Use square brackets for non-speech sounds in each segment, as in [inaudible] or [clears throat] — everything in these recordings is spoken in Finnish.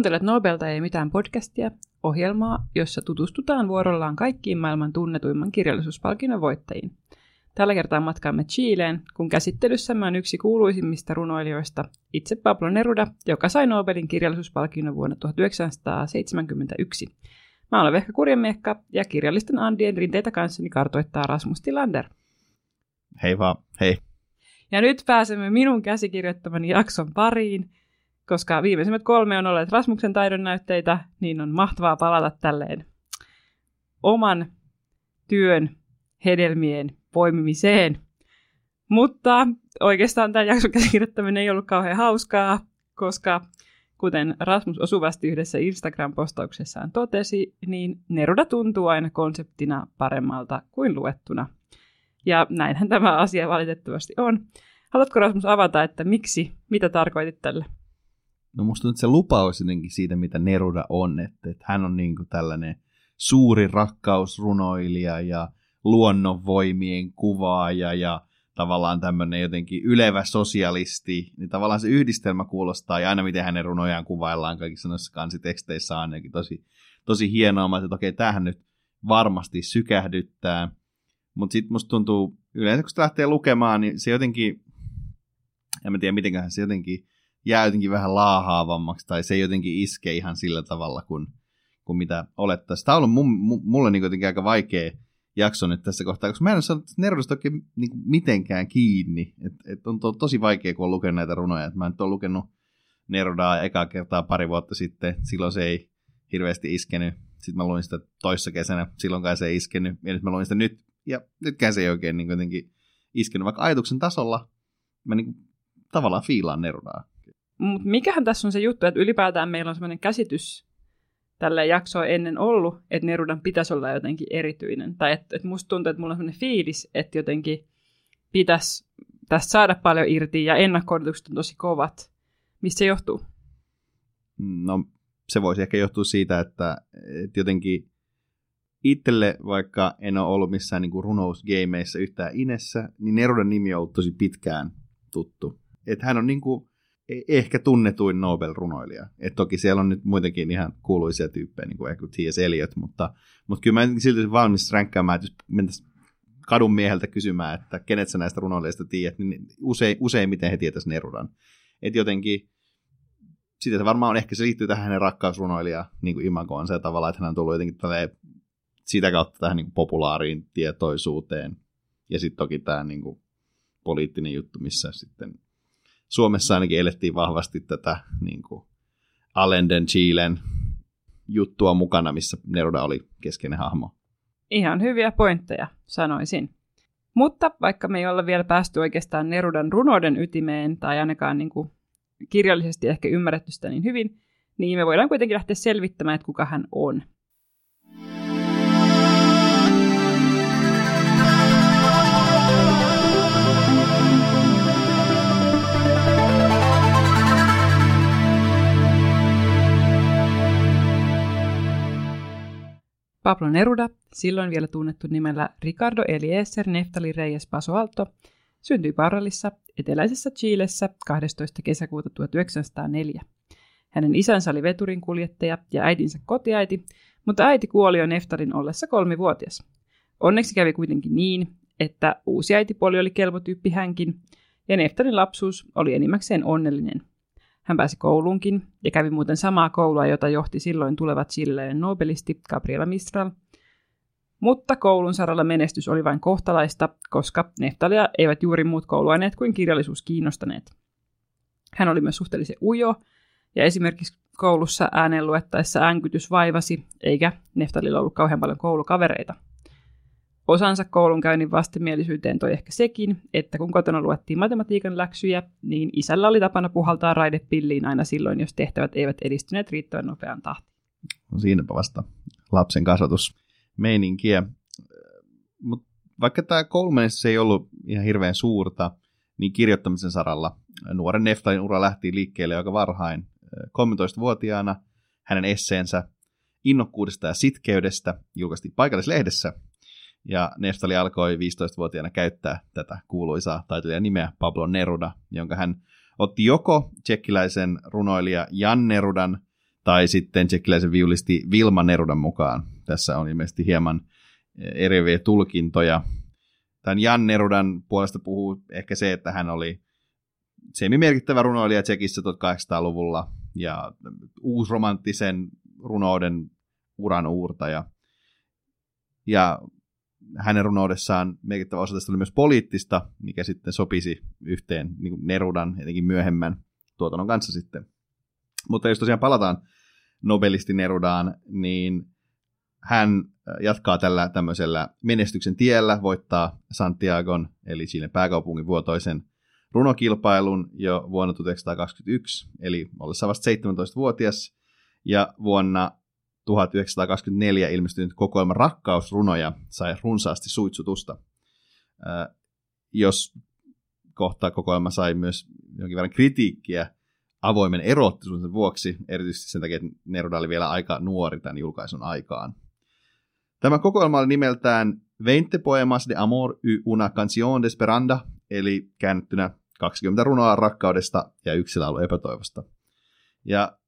Kuuntelet Nobelta ei mitään podcastia, ohjelmaa, jossa tutustutaan vuorollaan kaikkiin maailman tunnetuimman kirjallisuuspalkinnon voittajiin. Tällä kertaa matkaamme Chileen, kun käsittelyssämme on yksi kuuluisimmista runoilijoista, itse Pablo Neruda, joka sai Nobelin kirjallisuuspalkinnon vuonna 1971. Mä olen Vehka Kurjamiekka ja kirjallisten Andien rinteitä kanssani kartoittaa Rasmus Tilander. Hei vaan, hei. Ja nyt pääsemme minun käsikirjoittamani jakson pariin, koska viimeisimmät kolme on olleet Rasmuksen taidon näytteitä, niin on mahtavaa palata tälleen oman työn hedelmien poimimiseen. Mutta oikeastaan tämä jakson käsikirjoittaminen ei ollut kauhean hauskaa, koska kuten Rasmus osuvasti yhdessä Instagram-postauksessaan totesi, niin Neruda tuntuu aina konseptina paremmalta kuin luettuna. Ja näinhän tämä asia valitettavasti on. Haluatko Rasmus avata, että miksi, mitä tarkoitit tällä? No musta nyt se lupaus jotenkin siitä, mitä Neruda on, että, että hän on niin kuin tällainen suuri rakkausrunoilija ja luonnonvoimien kuvaaja ja tavallaan tämmöinen jotenkin ylevä sosialisti, niin tavallaan se yhdistelmä kuulostaa, ja aina miten hänen runojaan kuvaillaan kaikissa noissa kansiteksteissä on ainakin tosi, tosi hienoa, että okei, tämähän nyt varmasti sykähdyttää, mutta sitten musta tuntuu, yleensä kun sitä lähtee lukemaan, niin se jotenkin, en mä tiedä mitenköhän se jotenkin jää jotenkin vähän laahaavammaksi, tai se jotenkin iske ihan sillä tavalla kuin, kuin mitä olettaisiin. Tämä on ollut mulle niin jotenkin aika vaikea jakso nyt tässä kohtaa, koska mä en ole saanut Nerdosta oikein niin mitenkään kiinni. Et, et on to, tosi vaikea, kun on lukenut näitä runoja. Et mä nyt olen lukenut Nerodaa ekaa kertaa pari vuotta sitten. Silloin se ei hirveästi iskenyt. Sitten mä luin sitä toissa kesänä, silloinkaan se ei iskenyt. Ja nyt mä luin sitä nyt, ja nytkään se ei oikein niin jotenkin iskenyt. Vaikka ajatuksen tasolla mä niin kuin, tavallaan fiilaan Nerodaa. Mutta mikähän tässä on se juttu, että ylipäätään meillä on sellainen käsitys tällä jaksoa ennen ollut, että Nerudan pitäisi olla jotenkin erityinen. Tai että, että musta tuntuu, että mulla on sellainen fiilis, että jotenkin pitäisi tästä saada paljon irti ja ennakko on tosi kovat. Mistä se johtuu? No se voisi ehkä johtua siitä, että, että jotenkin itselle, vaikka en ole ollut missään niin runousgameissa yhtään inessä, niin Nerudan nimi on ollut tosi pitkään tuttu. Että hän on niin kuin, ehkä tunnetuin Nobel-runoilija. Et toki siellä on nyt muitakin ihan kuuluisia tyyppejä, niin kuin T.S. Eliot, mutta, mutta kyllä mä silti valmis ränkkäämään, että jos mentäisiin kadun mieheltä kysymään, että kenet sä näistä runoilijoista tiedät, niin usein, useimmiten he tietäisi Nerudan. Että jotenkin, sitä se varmaan on, ehkä se liittyy tähän hänen rakkausrunoilija niin kuin imagoonsa ja tavallaan, että hän on tullut jotenkin sitä kautta tähän niin kuin populaariin tietoisuuteen. Ja sitten toki tämä niin kuin, poliittinen juttu, missä sitten Suomessa ainakin elettiin vahvasti tätä niin kuin Allenden Chilen juttua mukana, missä Neruda oli keskeinen hahmo. Ihan hyviä pointteja, sanoisin. Mutta vaikka me ei olla vielä päästy oikeastaan Nerudan runouden ytimeen, tai ainakaan niin kuin kirjallisesti ehkä ymmärretty sitä niin hyvin, niin me voidaan kuitenkin lähteä selvittämään, että kuka hän on. Pablo Neruda, silloin vielä tunnettu nimellä Ricardo Eliezer Neftali Reyes Paso Alto, syntyi Parralissa, eteläisessä Chilessä 12. kesäkuuta 1904. Hänen isänsä oli veturin kuljettaja ja äidinsä kotiäiti, mutta äiti kuoli jo Neftalin ollessa kolmivuotias. Onneksi kävi kuitenkin niin, että uusi äitipuoli oli kelvotyyppi hänkin, ja Neftalin lapsuus oli enimmäkseen onnellinen. Hän pääsi kouluunkin ja kävi muuten samaa koulua, jota johti silloin tulevat Chileen nobelisti Gabriela Mistral. Mutta koulun saralla menestys oli vain kohtalaista, koska Neftalia eivät juuri muut kouluaineet kuin kirjallisuus kiinnostaneet. Hän oli myös suhteellisen ujo, ja esimerkiksi koulussa ääneen luettaessa äänkytys vaivasi, eikä Neftalilla ollut kauhean paljon koulukavereita – Osansa koulunkäynnin vastenmielisyyteen toi ehkä sekin, että kun kotona luettiin matematiikan läksyjä, niin isällä oli tapana puhaltaa raidepilliin aina silloin, jos tehtävät eivät edistyneet riittävän nopean tahtiin. No siinäpä vasta lapsen kasvatusmeininkiä. Mutta vaikka tämä koulumenestys ei ollut ihan hirveän suurta, niin kirjoittamisen saralla nuoren Neftalin ura lähti liikkeelle aika varhain. 13-vuotiaana hänen esseensä innokkuudesta ja sitkeydestä julkaistiin paikallislehdessä ja Neftali alkoi 15-vuotiaana käyttää tätä kuuluisaa taiteilijan nimeä Pablo Neruda, jonka hän otti joko tsekkiläisen runoilija Jan Nerudan tai sitten tsekkiläisen viulisti Vilma Nerudan mukaan. Tässä on ilmeisesti hieman eriviä tulkintoja. Tämän Jan Nerudan puolesta puhuu ehkä se, että hän oli semi-merkittävä runoilija Tsekissä 1800-luvulla ja uusromanttisen runouden uran uurtaja. Ja hänen runoudessaan merkittävä osa tästä oli myös poliittista, mikä sitten sopisi yhteen niin kuin Nerudan jotenkin myöhemmän tuotannon kanssa sitten. Mutta jos tosiaan palataan nobelisti Nerudaan, niin hän äh, jatkaa tällä tämmöisellä menestyksen tiellä, voittaa Santiagon, eli siinä pääkaupungin vuotoisen runokilpailun jo vuonna 1921, eli ollessa vasta 17-vuotias, ja vuonna 1924 ilmestynyt kokoelma rakkausrunoja sai runsaasti suitsutusta. Jos kohta kokoelma sai myös jonkin verran kritiikkiä avoimen erottisuuden vuoksi, erityisesti sen takia, että Neruda oli vielä aika nuori tämän julkaisun aikaan. Tämä kokoelma oli nimeltään Veinte poemas de amor y una canción de esperanda, eli käännettynä 20 runoa rakkaudesta ja yksi laulu epätoivosta. Ja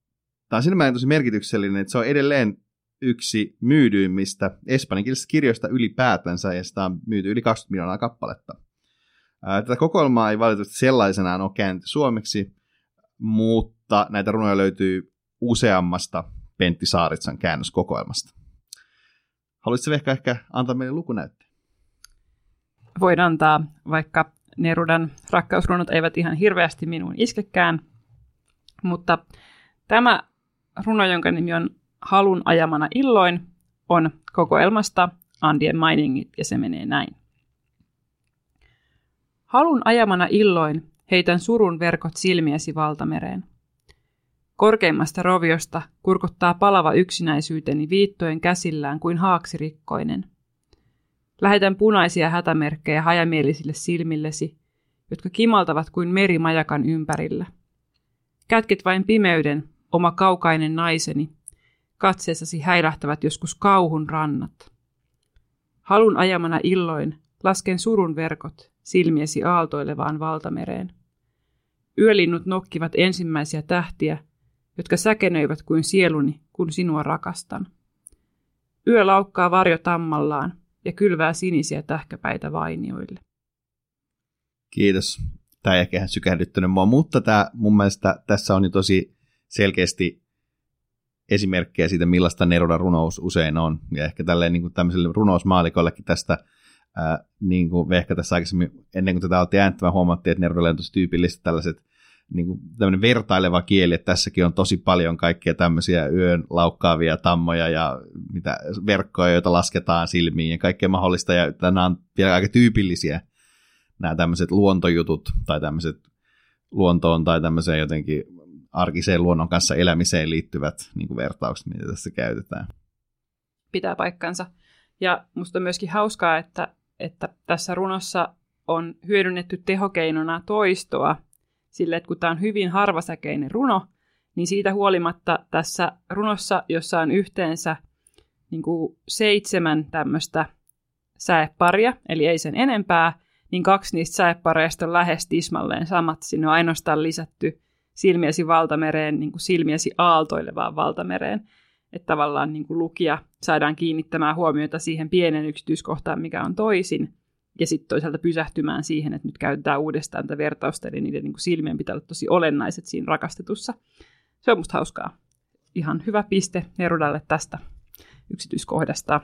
tämä on siinä tosi merkityksellinen, että se on edelleen yksi myydyimmistä espanjankielisistä kirjoista ylipäätänsä, ja sitä on myyty yli 20 miljoonaa kappaletta. Tätä kokoelmaa ei valitettavasti sellaisenaan ole käännetty suomeksi, mutta näitä runoja löytyy useammasta Pentti Saaritsan käännöskokoelmasta. Haluaisitko ehkä, ehkä antaa meille lukunäytteen? Voin antaa, vaikka Nerudan rakkausrunot eivät ihan hirveästi minuun iskekään, mutta tämä runo, jonka nimi on Halun ajamana illoin, on kokoelmasta Andien Miningit ja se menee näin. Halun ajamana illoin heitän surun verkot silmiesi valtamereen. Korkeimmasta roviosta kurkottaa palava yksinäisyyteni viittojen käsillään kuin haaksirikkoinen. Lähetän punaisia hätämerkkejä hajamielisille silmillesi, jotka kimaltavat kuin merimajakan ympärillä. Kätket vain pimeyden, oma kaukainen naiseni, katseessasi häirähtävät joskus kauhun rannat. Halun ajamana illoin lasken surun verkot silmiesi aaltoilevaan valtamereen. Yölinnut nokkivat ensimmäisiä tähtiä, jotka säkenöivät kuin sieluni, kun sinua rakastan. Yö laukkaa varjo tammallaan ja kylvää sinisiä tähkäpäitä vainioille. Kiitos. Tämä ei ehkä ihan sykähdyttänyt mua, mutta tämä, mun mielestä tässä on jo tosi selkeästi esimerkkejä siitä, millaista Nerudan runous usein on. Ja ehkä tälleen niin kuin tämmöiselle runousmaalikollekin tästä ää, niin kuin Vehkä tässä aikaisemmin, ennen kuin tätä oltiin ääntämään, huomattiin, että Nerudalle on tosi tyypillistä tällaiset niin kuin tämmöinen vertaileva kieli, että tässäkin on tosi paljon kaikkia tämmöisiä yön laukkaavia tammoja ja mitä verkkoja, joita lasketaan silmiin ja kaikkea mahdollista, ja nämä on vielä aika tyypillisiä nämä tämmöiset luontojutut tai tämmöiset luontoon tai tämmöiseen jotenkin arkiseen luonnon kanssa elämiseen liittyvät niin kuin vertaukset, mitä tässä käytetään. Pitää paikkansa. Ja musta on myöskin hauskaa, että, että tässä runossa on hyödynnetty tehokeinona toistoa, sille, että kun tämä on hyvin harvasäkeinen runo, niin siitä huolimatta tässä runossa, jossa on yhteensä niin kuin seitsemän tämmöistä säeparia, eli ei sen enempää, niin kaksi niistä säepareista on lähes tismalleen samat. Sinne on ainoastaan lisätty silmiesi valtamereen, niin kuin silmiesi aaltoilevaan valtamereen. Että tavallaan niin kuin lukija saadaan kiinnittämään huomiota siihen pienen yksityiskohtaan, mikä on toisin, ja sitten toisaalta pysähtymään siihen, että nyt käytetään uudestaan tätä vertausta, eli niiden niin kuin silmien pitää olla tosi olennaiset siinä rakastetussa. Se on musta hauskaa. Ihan hyvä piste Nerudalle tästä yksityiskohdasta.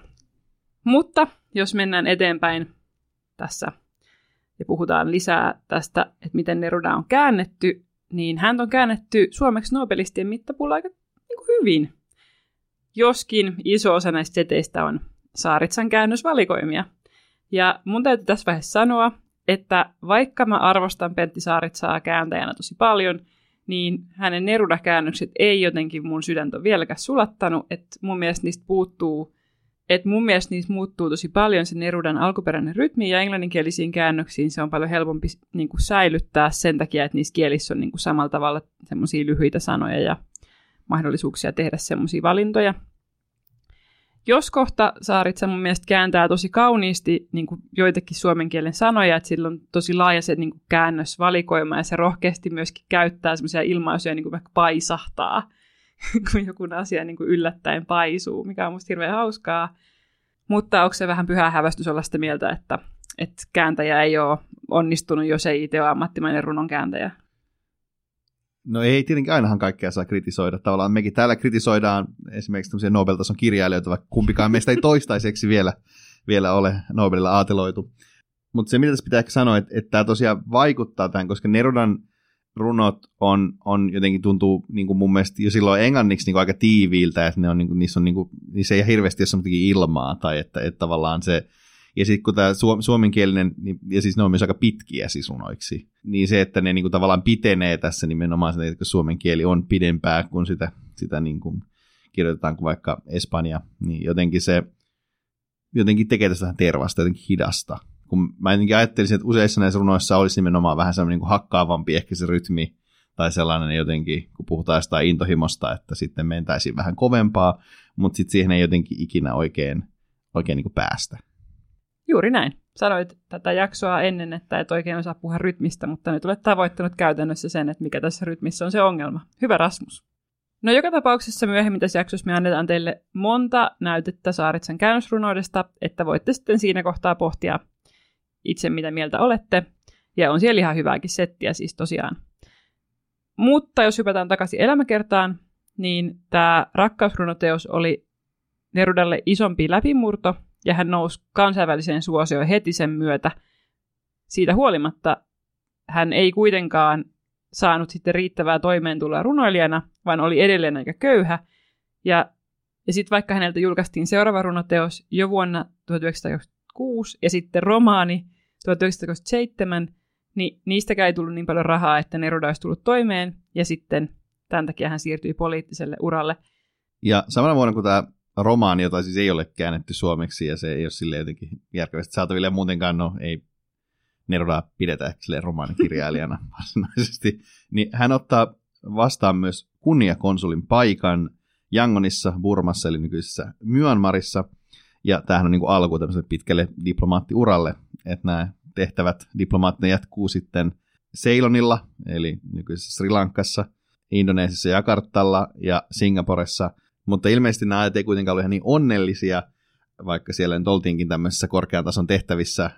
Mutta jos mennään eteenpäin tässä ja puhutaan lisää tästä, että miten Neruda on käännetty, niin hän on käännetty suomeksi Nobelistien mittapuulla aika niin hyvin. Joskin iso osa näistä seteistä on Saaritsan käännösvalikoimia. Ja mun täytyy tässä vaiheessa sanoa, että vaikka mä arvostan Pentti Saaritsaa kääntäjänä tosi paljon, niin hänen Neruda-käännökset ei jotenkin mun sydäntä vieläkään sulattanut, että mun mielestä niistä puuttuu et mun mielestä niissä muuttuu tosi paljon se Nerudan alkuperäinen rytmi, ja englanninkielisiin käännöksiin se on paljon helpompi niin kuin säilyttää sen takia, että niissä kielissä on niin kuin samalla tavalla semmoisia lyhyitä sanoja ja mahdollisuuksia tehdä semmoisia valintoja. Jos kohta Saaritsa mun mielestä kääntää tosi kauniisti niin kuin joitakin suomen kielen sanoja, että sillä on tosi laaja se niin kuin käännösvalikoima ja se rohkeasti myöskin käyttää semmoisia ilmaisuja niin kuin vaikka paisahtaa [laughs] kun joku asia niin kuin yllättäen paisuu, mikä on musta hirveän hauskaa. Mutta onko se vähän pyhä hävästys olla sitä mieltä, että, että kääntäjä ei ole onnistunut, jos ei itse ole ammattimainen runon kääntäjä? No ei tietenkin ainahan kaikkea saa kritisoida. Tavallaan mekin täällä kritisoidaan esimerkiksi tämmöisiä Nobel-tason kirjailijoita, vaikka kumpikaan meistä ei toistaiseksi vielä, vielä ole Nobelilla aateloitu. Mutta se, mitä tässä pitää ehkä sanoa, että, että tämä tosiaan vaikuttaa tähän, koska Nerudan runot on, on jotenkin tuntuu niin kuin mun mielestä jo silloin englanniksi niin kuin aika tiiviiltä, että ne on, niin kuin, niissä, on, niin kuin, niissä ei hirveästi ole ilmaa, tai että, että tavallaan se, ja sitten kun tämä suom- suomenkielinen, niin, ja siis ne on myös aika pitkiä siis runoiksi, niin se, että ne niin kuin tavallaan pitenee tässä nimenomaan se, että suomen kieli on pidempää kuin sitä, sitä niin kuin kirjoitetaan kuin vaikka Espanja, niin jotenkin se jotenkin tekee tästä tervasta, jotenkin hidasta, kun mä jotenkin ajattelisin, että useissa näissä runoissa olisi nimenomaan vähän semmoinen niin hakkaavampi ehkä se rytmi, tai sellainen jotenkin, kun puhutaan jostain intohimosta, että sitten mentäisiin vähän kovempaa, mutta sitten siihen ei jotenkin ikinä oikein, oikein niin päästä. Juuri näin. Sanoit tätä jaksoa ennen, että et oikein osaa puhua rytmistä, mutta nyt olet tavoittanut käytännössä sen, että mikä tässä rytmissä on se ongelma. Hyvä Rasmus. No joka tapauksessa myöhemmin tässä jaksossa me annetaan teille monta näytettä Saaritsan käännösrunoudesta, että voitte sitten siinä kohtaa pohtia, itse mitä mieltä olette. Ja on siellä ihan hyvääkin settiä siis tosiaan. Mutta jos hypätään takaisin elämäkertaan, niin tämä rakkausrunoteos oli Nerudalle isompi läpimurto, ja hän nousi kansainväliseen suosioon heti sen myötä. Siitä huolimatta hän ei kuitenkaan saanut sitten riittävää toimeentuloa runoilijana, vaan oli edelleen aika köyhä. Ja, ja sitten vaikka häneltä julkaistiin seuraava runoteos jo vuonna 1996 ja sitten romaani 1927, niin niistäkään ei tullut niin paljon rahaa, että Neruda olisi tullut toimeen, ja sitten tämän takia hän siirtyi poliittiselle uralle. Ja samana vuonna, kun tämä romaani, jota siis ei ole käännetty suomeksi, ja se ei ole sille jotenkin järkevästi saataville, ja muutenkaan no, ei Neruda pidetä sille romaanikirjailijana [laughs] varsinaisesti, niin hän ottaa vastaan myös kunniakonsulin paikan Yangonissa, Burmassa, eli nykyisessä Myanmarissa, ja tämähän on niin kuin alku tämmöiselle pitkälle diplomaattiuralle, että nämä tehtävät diplomaattina jatkuu sitten Ceylonilla, eli nykyisessä Sri Lankassa, Indonesiassa Jakartalla ja Singaporessa, mutta ilmeisesti nämä ajat ei kuitenkaan ole ihan niin onnellisia, vaikka siellä nyt oltiinkin tämmöisissä korkean tason tehtävissä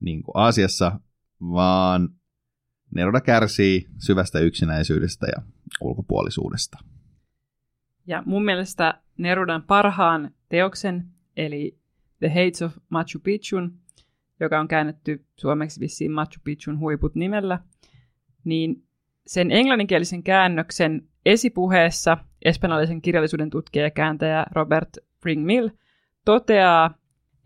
niin kuin Aasiassa, vaan Neruda kärsii syvästä yksinäisyydestä ja ulkopuolisuudesta. Ja mun mielestä Nerudan parhaan teoksen, eli The Hates of Machu Picchun, joka on käännetty suomeksi vissiin Machu Picchun huiput nimellä, niin sen englanninkielisen käännöksen esipuheessa espanjalaisen kirjallisuuden tutkija ja kääntäjä Robert Ringmill toteaa,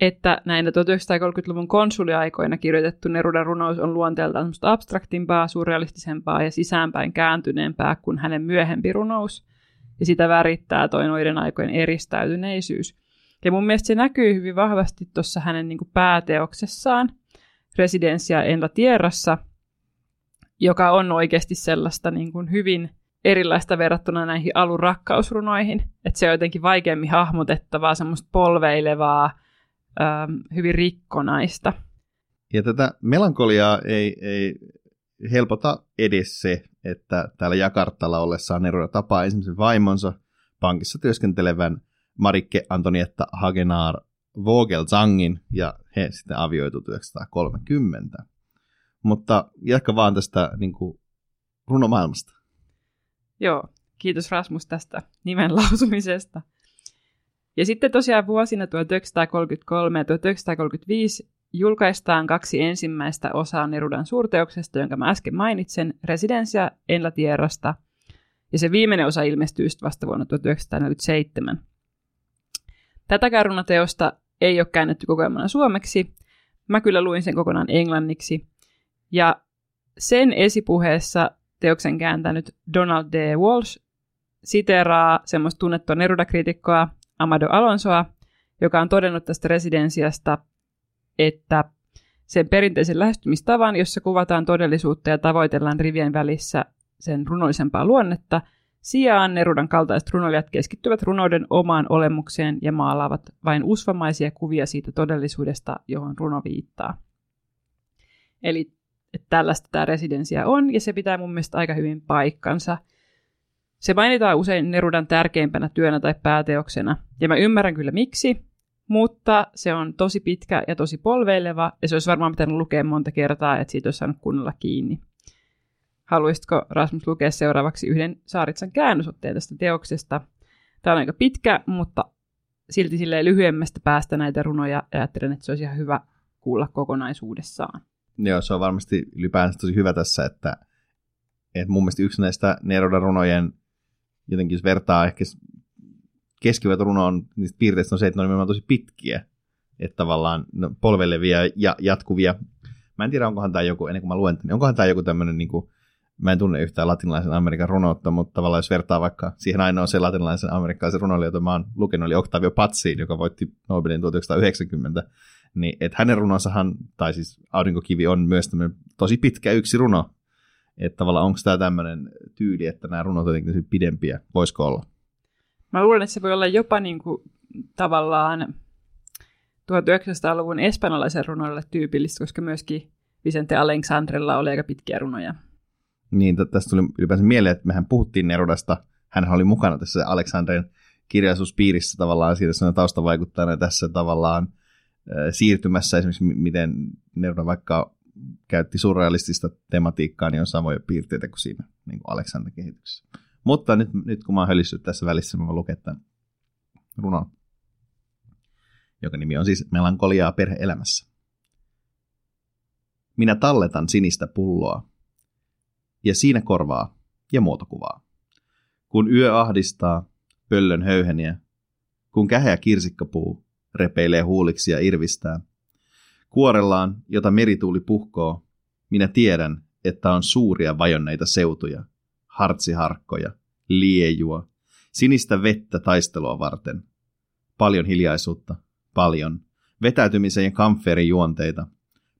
että näinä 1930-luvun konsuliaikoina kirjoitettu Nerudan runous on luonteeltaan abstraktimpaa, surrealistisempaa ja sisäänpäin kääntyneempää kuin hänen myöhempi runous, ja sitä värittää toi noiden aikojen eristäytyneisyys – ja mun mielestä se näkyy hyvin vahvasti tuossa hänen niin kuin pääteoksessaan, Residencia en la Tierrassa, joka on oikeasti sellaista niin kuin hyvin erilaista verrattuna näihin alun rakkausrunoihin. Että se on jotenkin vaikeammin hahmotettavaa, semmoista polveilevaa, ähm, hyvin rikkonaista. Ja tätä melankoliaa ei, ei helpota edes se, että täällä Jakartalla ollessaan Neruda tapaa ensimmäisen vaimonsa pankissa työskentelevän Marikke Antonietta Hagenaar Vogelzangin ja he sitten avioitu 1930. Mutta jatka vaan tästä niin kuin, runomaailmasta. Joo, kiitos Rasmus tästä nimen lausumisesta. Ja sitten tosiaan vuosina 1933 ja 1935 julkaistaan kaksi ensimmäistä osaa Nerudan suurteoksesta, jonka mä äsken mainitsen, Residencia en la Tierrasta, ja se viimeinen osa ilmestyy vasta vuonna 1947. Tätä kärrunateosta ei ole käännetty kokonaan suomeksi. Mä kyllä luin sen kokonaan englanniksi. Ja sen esipuheessa teoksen kääntänyt Donald D. Walsh siteraa semmoista tunnettua Neruda-kriitikkoa Amado Alonsoa, joka on todennut tästä residensiasta, että sen perinteisen lähestymistavan, jossa kuvataan todellisuutta ja tavoitellaan rivien välissä sen runollisempaa luonnetta – Sijaan Nerudan kaltaiset runoilijat keskittyvät runouden omaan olemukseen ja maalaavat vain usvamaisia kuvia siitä todellisuudesta, johon runo viittaa. Eli tällaista tämä residensia on, ja se pitää mun mielestä aika hyvin paikkansa. Se mainitaan usein Nerudan tärkeimpänä työnä tai pääteoksena, ja mä ymmärrän kyllä miksi, mutta se on tosi pitkä ja tosi polveileva, ja se olisi varmaan pitänyt lukea monta kertaa, että siitä olisi saanut kunnolla kiinni. Haluaisitko Rasmus lukea seuraavaksi yhden Saaritsan käännösotteen tästä teoksesta? Tämä on aika pitkä, mutta silti silleen lyhyemmästä päästä näitä runoja, ja ajattelen, että se olisi ihan hyvä kuulla kokonaisuudessaan. Joo, se on varmasti ylipäänsä tosi hyvä tässä, että, että mun mielestä yksi näistä Nerodan runojen, jotenkin jos vertaa ehkä keskivät runoon, niistä piirteistä on se, että ne on tosi pitkiä, että tavallaan no, polvelevia ja jatkuvia. Mä en tiedä, onkohan tämä joku, ennen kuin mä luen, niin onkohan tämä joku tämmöinen, niin kuin, mä en tunne yhtään latinalaisen Amerikan runoutta, mutta tavallaan jos vertaa vaikka siihen ainoa se latinalaisen amerikkalaisen runoilija, jota mä oon lukenut, oli Octavio Pazzi, joka voitti Nobelin 1990, niin että hänen runonsahan, tai siis Aurinkokivi on myös tosi pitkä yksi runo, että tavallaan onko tämä tämmöinen tyyli, että nämä runot ovat jotenkin pidempiä, voisiko olla? Mä luulen, että se voi olla jopa niin kuin, tavallaan 1900-luvun espanjalaisen runoille tyypillistä, koska myöskin Vicente Alexandrella oli aika pitkiä runoja. Niin, tästä tuli ylipäänsä mieleen, että mehän puhuttiin Nerudasta. Hän oli mukana tässä Alexandren kirjallisuuspiirissä tavallaan siinä taustavaikuttajana tässä tavallaan siirtymässä esimerkiksi miten Neruda vaikka käytti surrealistista tematiikkaa, niin on samoja piirteitä kuin siinä niin kuin Aleksanderin kehityksessä. Mutta nyt, nyt kun mä oon hölissyt tässä välissä, mä voin lukea tämän runon, joka nimi on siis Melankoliaa perheelämässä. Minä talletan sinistä pulloa, ja siinä korvaa ja muotokuvaa. Kun yö ahdistaa, pöllön höyheniä, kun käheä kirsikkapuu repeilee huuliksi ja irvistää. Kuorellaan, jota merituuli puhkoo, minä tiedän, että on suuria vajonneita seutuja, hartsiharkkoja, liejua, sinistä vettä taistelua varten. Paljon hiljaisuutta, paljon, vetäytymisen ja kamferin juonteita,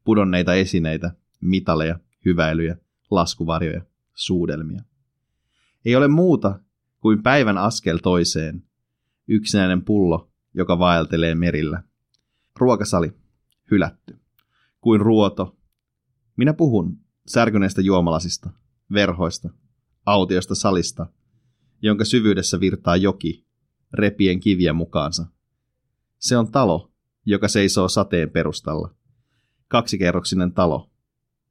pudonneita esineitä, mitaleja, hyväilyjä, laskuvarjoja, suudelmia. Ei ole muuta kuin päivän askel toiseen, yksinäinen pullo, joka vaeltelee merillä. Ruokasali, hylätty. Kuin ruoto. Minä puhun särkyneistä juomalasista, verhoista, autiosta salista, jonka syvyydessä virtaa joki, repien kiviä mukaansa. Se on talo, joka seisoo sateen perustalla. Kaksikerroksinen talo.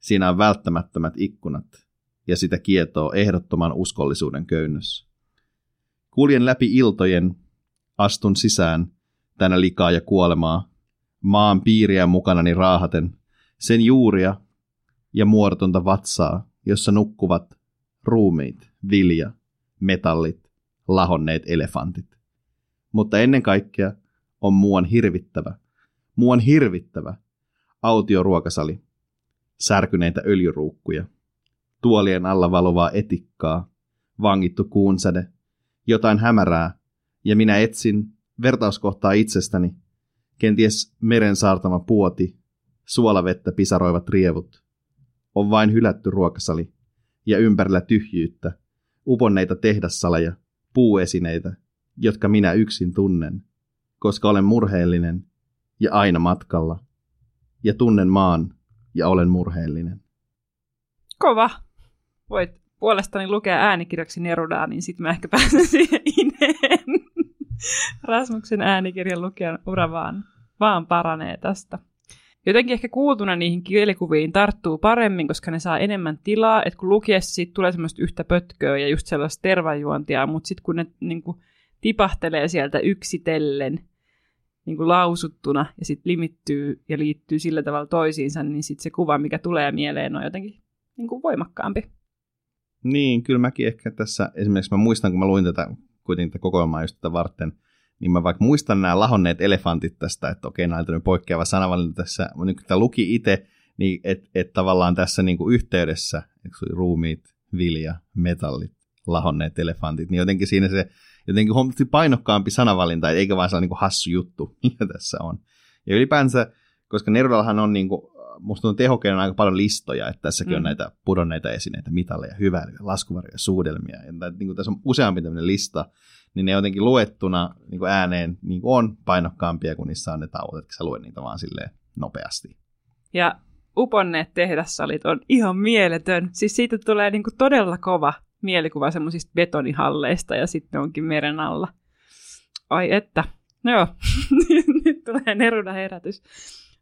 Siinä on välttämättömät ikkunat, ja sitä kietoo ehdottoman uskollisuuden köynnös. Kuljen läpi iltojen, astun sisään, tänä likaa ja kuolemaa, maan piiriä mukanani raahaten, sen juuria ja muodotonta vatsaa, jossa nukkuvat ruumiit, vilja, metallit, lahonneet elefantit. Mutta ennen kaikkea on muuan hirvittävä, muuan hirvittävä autioruokasali, särkyneitä öljyruukkuja, tuolien alla valovaa etikkaa, vangittu kuunsäde, jotain hämärää, ja minä etsin vertauskohtaa itsestäni, kenties meren saartama puoti, suolavettä pisaroivat rievut. On vain hylätty ruokasali ja ympärillä tyhjyyttä, uponneita tehdassaleja, puuesineitä, jotka minä yksin tunnen, koska olen murheellinen ja aina matkalla, ja tunnen maan ja olen murheellinen. Kova. Voit puolestani lukea äänikirjaksi Nerudaa, niin sitten mä ehkä pääsen [laughs] siihen ineen. Rasmuksen äänikirjan lukijan ura vaan, vaan paranee tästä. Jotenkin ehkä kuultuna niihin kielikuviin tarttuu paremmin, koska ne saa enemmän tilaa, että kun lukiessa siitä tulee semmoista yhtä pötköä ja just sellaista tervajuontia, mutta sitten kun ne niin kuin, tipahtelee sieltä yksitellen niin kuin lausuttuna ja sitten limittyy ja liittyy sillä tavalla toisiinsa, niin sitten se kuva, mikä tulee mieleen, on jotenkin niin kuin voimakkaampi. Niin, kyllä mäkin ehkä tässä, esimerkiksi mä muistan, kun mä luin tätä kuitenkin tätä kokoelmaa just tätä varten, niin mä vaikka muistan nämä lahonneet elefantit tästä, että okei, näiltä on poikkeava sanavalinta tässä, mutta nyt kun tämä luki itse, niin että et tavallaan tässä niinku yhteydessä, ruumiit, vilja, metallit, lahonneet elefantit, niin jotenkin siinä se jotenkin huomattavasti painokkaampi sanavalinta, eikä vaan sellainen niinku hassu juttu, [laughs] mikä tässä on. Ja ylipäänsä, koska Nerudallahan on niinku, musta on tehokeinona aika paljon listoja, että tässäkin mm. on näitä pudonneita esineitä, mitalleja, hyväilyjä, laskuvarjoja, suudelmia. Ja niin kuin tässä on useampi tämmöinen lista, niin ne jotenkin luettuna niin kuin ääneen niin kuin on painokkaampia, kun niissä on ne tauot, että sä luet niitä vaan silleen nopeasti. Ja uponneet tehdassalit on ihan mieletön. Siis siitä tulee niin kuin todella kova. Mielikuva semmoisista betonihalleista ja sitten onkin meren alla. Ai että, no joo, [laughs] nyt tulee Neruda herätys.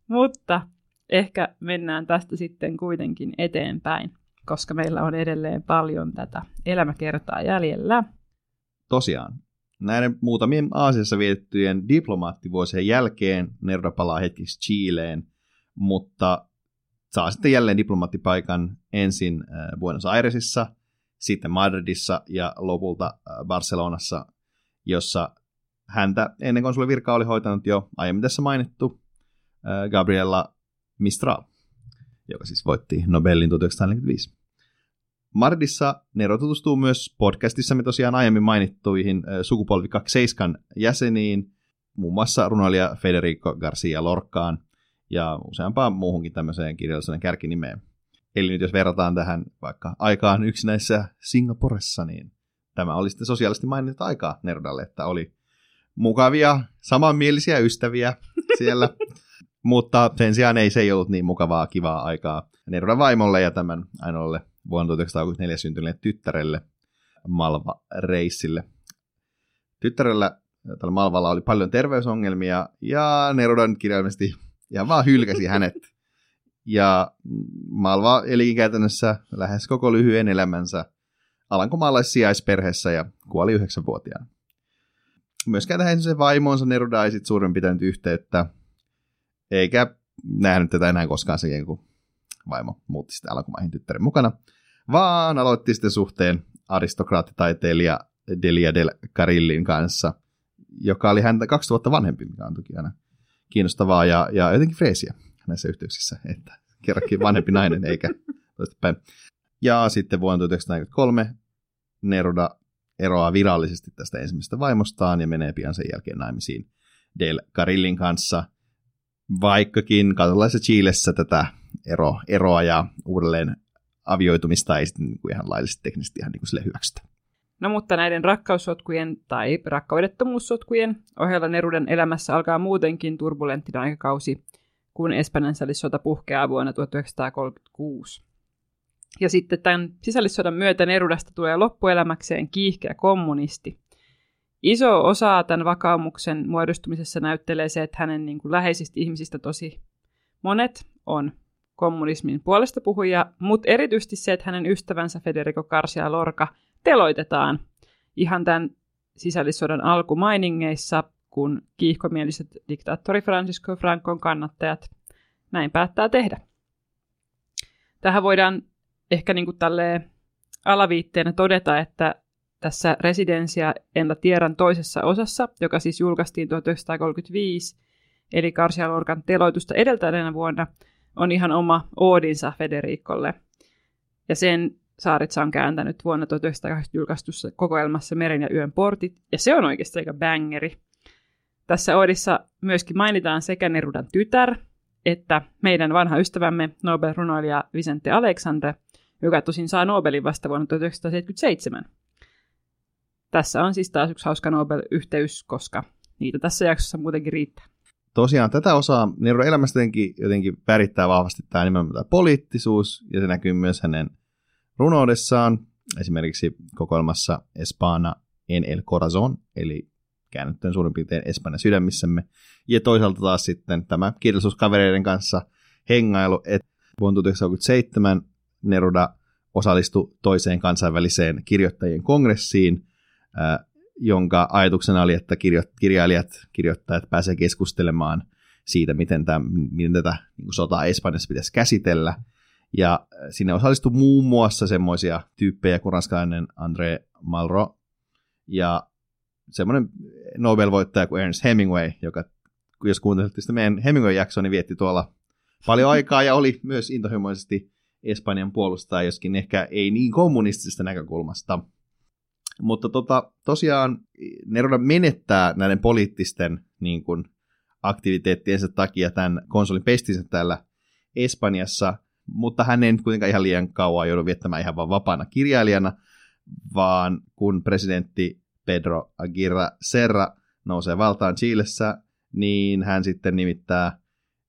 Mutta ehkä mennään tästä sitten kuitenkin eteenpäin, koska meillä on edelleen paljon tätä elämäkertaa jäljellä. Tosiaan, näiden muutamien Aasiassa vietettyjen diplomaattivuosien jälkeen Neruda palaa hetkiksi Chileen, mutta saa sitten jälleen diplomaattipaikan ensin äh, Buenos Airesissa, sitten Madridissa ja lopulta äh, Barcelonassa, jossa häntä ennen konsulivirkaa oli hoitanut jo aiemmin tässä mainittu äh, Gabriella Mistral, joka siis voitti Nobelin 1945. Mardissa Nero tutustuu myös podcastissamme tosiaan aiemmin mainittuihin sukupolvi 27 jäseniin, muun muassa runoilija Federico Garcia Lorcaan ja useampaan muuhunkin tämmöiseen kirjallisuuden kärkinimeen. Eli nyt jos verrataan tähän vaikka aikaan yksinäisessä Singaporessa, niin tämä oli sitten sosiaalisesti mainittu aikaa Nerdalle, että oli mukavia, samanmielisiä ystäviä [laughs] siellä, mutta sen sijaan ei se ei ollut niin mukavaa, kivaa aikaa Nerdan vaimolle ja tämän ainoalle vuonna 1964 syntyneelle tyttärelle Malva-reissille. Tyttärellä tällä Malvalla oli paljon terveysongelmia ja Nerudan kirjallisesti ja vaan hylkäsi hänet. Ja Malva eli käytännössä lähes koko lyhyen elämänsä alankomaalaissijais-perheessä ja kuoli yhdeksänvuotiaana. Myöskään tähän se vaimonsa Neruda ei sitten suurin pitänyt yhteyttä, eikä nähnyt tätä enää koskaan sen kun vaimo muutti sitten Alankomaihin tyttären mukana, vaan aloitti sitten suhteen aristokraattitaiteilija Delia del Carillin kanssa, joka oli häntä 2000 vanhempi, mikä on toki aina kiinnostavaa ja, ja jotenkin freesiä näissä yhteyksissä, [laughs] että kerrankin vanhempi nainen eikä päin. Ja sitten vuonna 1943 Neruda eroaa virallisesti tästä ensimmäisestä vaimostaan ja menee pian sen jälkeen naimisiin Del Carillin kanssa, vaikkakin katolaisessa Chilessä tätä ero, eroa ja uudelleen avioitumista ei sitten niin kuin ihan laillisesti teknisesti ihan niin kuin sille hyväksytä. No mutta näiden rakkaussotkujen tai rakkaudettomuussotkujen ohella Neruden elämässä alkaa muutenkin turbulenttinen aikakausi, kun Espanjan sisällissota puhkeaa vuonna 1936. Ja sitten tämän sisällissodan myötä Nerudasta tulee loppuelämäkseen kiihkeä kommunisti. Iso osa tämän vakaumuksen muodostumisessa näyttelee se, että hänen niin kuin läheisistä ihmisistä tosi monet on kommunismin puolesta puhuja, mutta erityisesti se, että hänen ystävänsä Federico Garcia Lorca teloitetaan ihan tämän sisällissodan alkumainingeissa, kun kiihkomieliset diktaattori Francisco Francon kannattajat näin päättää tehdä. Tähän voidaan ehkä niin kuin alaviitteenä todeta, että tässä Residencia en la toisessa osassa, joka siis julkaistiin 1935, eli Garcia Lorcan teloitusta edeltäjänä vuonna, on ihan oma oodinsa Federikolle. Ja sen Saaritsa on kääntänyt vuonna 1980 julkaistussa kokoelmassa Meren ja yön portit, ja se on oikeasti aika bangeri. Tässä Oodissa myöskin mainitaan sekä Nerudan tytär, että meidän vanha ystävämme Nobel-runoilija Vicente Alexandre, joka tosin saa Nobelin vasta vuonna 1977. Tässä on siis taas yksi hauska Nobel-yhteys, koska niitä tässä jaksossa muutenkin riittää tosiaan tätä osaa Neron elämästä jotenkin, jotenkin värittää vahvasti tämä nimenomaan tämä poliittisuus, ja se näkyy myös hänen runoudessaan, esimerkiksi kokoelmassa Espana en el corazon, eli käännettyen suurin piirtein Espanjan sydämissämme, ja toisaalta taas sitten tämä kirjallisuuskavereiden kanssa hengailu, että vuonna 1937 Neruda osallistui toiseen kansainväliseen kirjoittajien kongressiin, jonka ajatuksena oli, että kirjailijat, kirjoittajat pääsevät keskustelemaan siitä, miten, tämän, miten tätä niin sotaa Espanjassa pitäisi käsitellä. Ja äh, sinne osallistui muun muassa semmoisia tyyppejä kuin ranskalainen André Malro ja semmoinen Nobel-voittaja kuin Ernest Hemingway, joka, jos kuuntelitte sitä meidän Hemingway-jaksoa, niin vietti tuolla paljon aikaa ja oli myös intohimoisesti Espanjan puolustaja, joskin ehkä ei niin kommunistisesta näkökulmasta. Mutta tota, tosiaan Neruda menettää näiden poliittisten niin kuin, aktiviteettiensa takia tämän konsolin pestinsä täällä Espanjassa, mutta hän ei kuitenkaan ihan liian kauan joudu viettämään ihan vaan vapaana kirjailijana, vaan kun presidentti Pedro Aguirre Serra nousee valtaan Chilessä, niin hän sitten nimittää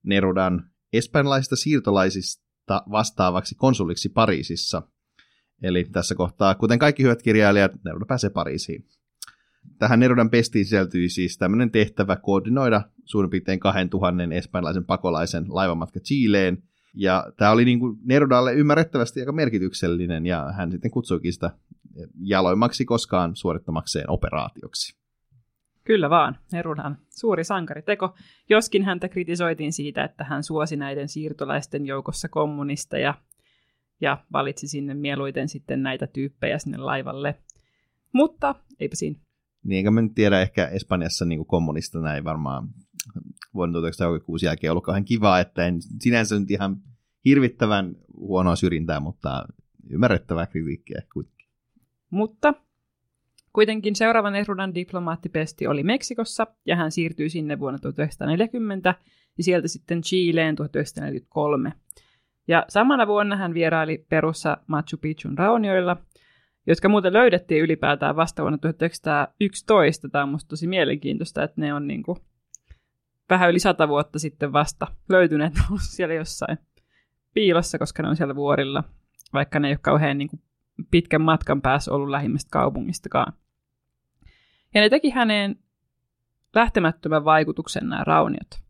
Nerudan espanjalaisista siirtolaisista vastaavaksi konsuliksi Pariisissa – Eli tässä kohtaa, kuten kaikki hyvät kirjailijat, Neruda pääsee Pariisiin. Tähän Nerudan pestiin sisältyi siis tämmöinen tehtävä koordinoida suurin piirtein 2000 espanjalaisen pakolaisen laivamatka Chileen. Ja tämä oli niin kuin Nerudalle ymmärrettävästi aika merkityksellinen, ja hän sitten kutsuikin sitä jaloimmaksi koskaan suorittamakseen operaatioksi. Kyllä vaan, Nerudan suuri sankariteko, joskin häntä kritisoitiin siitä, että hän suosi näiden siirtolaisten joukossa kommunisteja ja valitsi sinne mieluiten sitten näitä tyyppejä sinne laivalle. Mutta eipä siinä. Niin, enkä mä nyt tiedä, ehkä Espanjassa niin kommunista näin varmaan vuonna 1936 jälkeen ollut kauhean kiva, että en sinänsä nyt ihan hirvittävän huonoa syrjintää, mutta ymmärrettävää kritiikkiä. Mutta kuitenkin seuraavan Nerudan diplomaattipesti oli Meksikossa, ja hän siirtyi sinne vuonna 1940, ja sieltä sitten Chileen 1943. Ja samana vuonna hän vieraili Perussa Machu Picchun raunioilla, jotka muuten löydettiin ylipäätään vasta vuonna 1911. Tämä on musta tosi mielenkiintoista, että ne on niin kuin vähän yli sata vuotta sitten vasta löytyneet [laughs] siellä jossain piilossa, koska ne on siellä vuorilla, vaikka ne ei ole kauhean niin kuin pitkän matkan päässä ollut lähimmästä kaupungistakaan. Ja ne teki häneen lähtemättömän vaikutuksen nämä rauniot.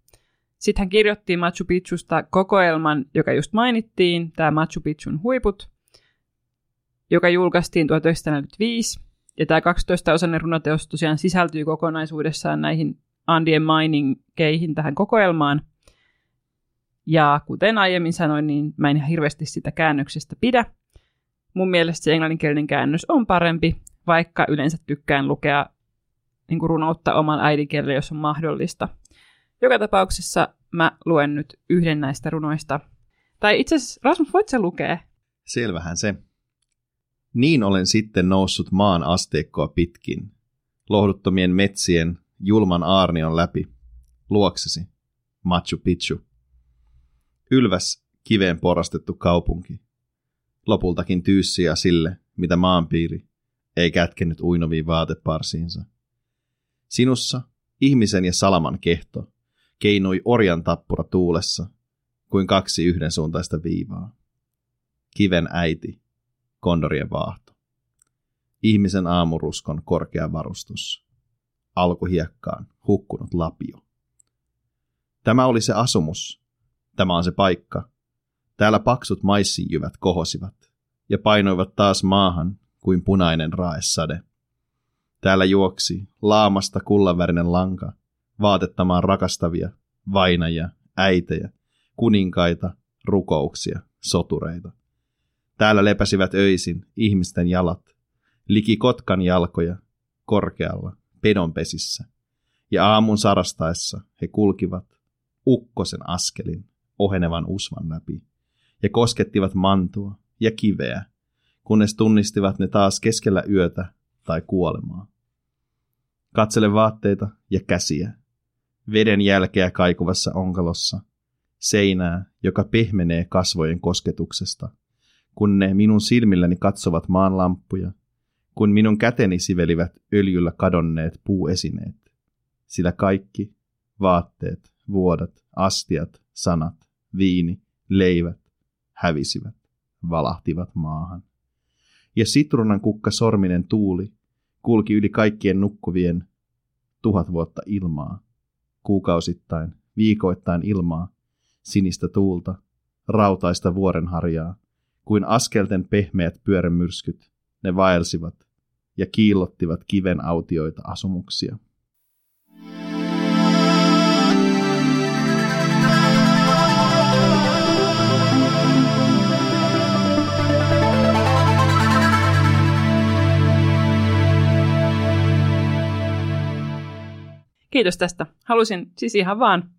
Sitten hän kirjoitti Machu Picchusta kokoelman, joka just mainittiin, tämä Machu Picchun huiput, joka julkaistiin 1945. Ja tämä 12-osainen runoteos tosiaan sisältyy kokonaisuudessaan näihin Andien Mining-keihin tähän kokoelmaan. Ja kuten aiemmin sanoin, niin mä en ihan hirveästi sitä käännöksestä pidä. Mun mielestä se englanninkielinen käännös on parempi, vaikka yleensä tykkään lukea niin kuin runoutta oman äidinkielellä, jos on mahdollista. Joka tapauksessa mä luen nyt yhden näistä runoista. Tai itse asiassa, Rasmus, voit sä lukea? Selvähän se. Niin olen sitten noussut maan asteikkoa pitkin, lohduttomien metsien, julman aarnion läpi, luoksesi, Machu Picchu. Ylväs kiveen porastettu kaupunki. Lopultakin tyyssiä sille, mitä maanpiiri ei kätkenyt uinoviin vaateparsiinsa. Sinussa ihmisen ja salaman kehto keinui orjan tappura tuulessa, kuin kaksi yhdensuuntaista viivaa. Kiven äiti, kondorien vaahto. Ihmisen aamuruskon korkea varustus. Alkuhiekkaan hukkunut lapio. Tämä oli se asumus. Tämä on se paikka. Täällä paksut maissijyvät kohosivat ja painoivat taas maahan kuin punainen raesade. Täällä juoksi laamasta kullanvärinen lanka, vaatettamaan rakastavia, vainajia, äitejä, kuninkaita, rukouksia, sotureita. Täällä lepäsivät öisin ihmisten jalat, liki kotkan jalkoja, korkealla, pedonpesissä. Ja aamun sarastaessa he kulkivat ukkosen askelin ohenevan usvan läpi ja koskettivat mantua ja kiveä, kunnes tunnistivat ne taas keskellä yötä tai kuolemaa. Katsele vaatteita ja käsiä, veden jälkeä kaikuvassa onkalossa, seinää, joka pehmenee kasvojen kosketuksesta, kun ne minun silmilläni katsovat maan lamppuja, kun minun käteni sivelivät öljyllä kadonneet puuesineet, sillä kaikki, vaatteet, vuodat, astiat, sanat, viini, leivät, hävisivät, valahtivat maahan. Ja sitrunan kukka sorminen tuuli kulki yli kaikkien nukkuvien tuhat vuotta ilmaa, kuukausittain, viikoittain ilmaa, sinistä tuulta, rautaista vuorenharjaa, kuin askelten pehmeät pyörämyrskyt, ne vaelsivat ja kiillottivat kiven autioita asumuksia. Kiitos tästä. Halusin siis ihan vaan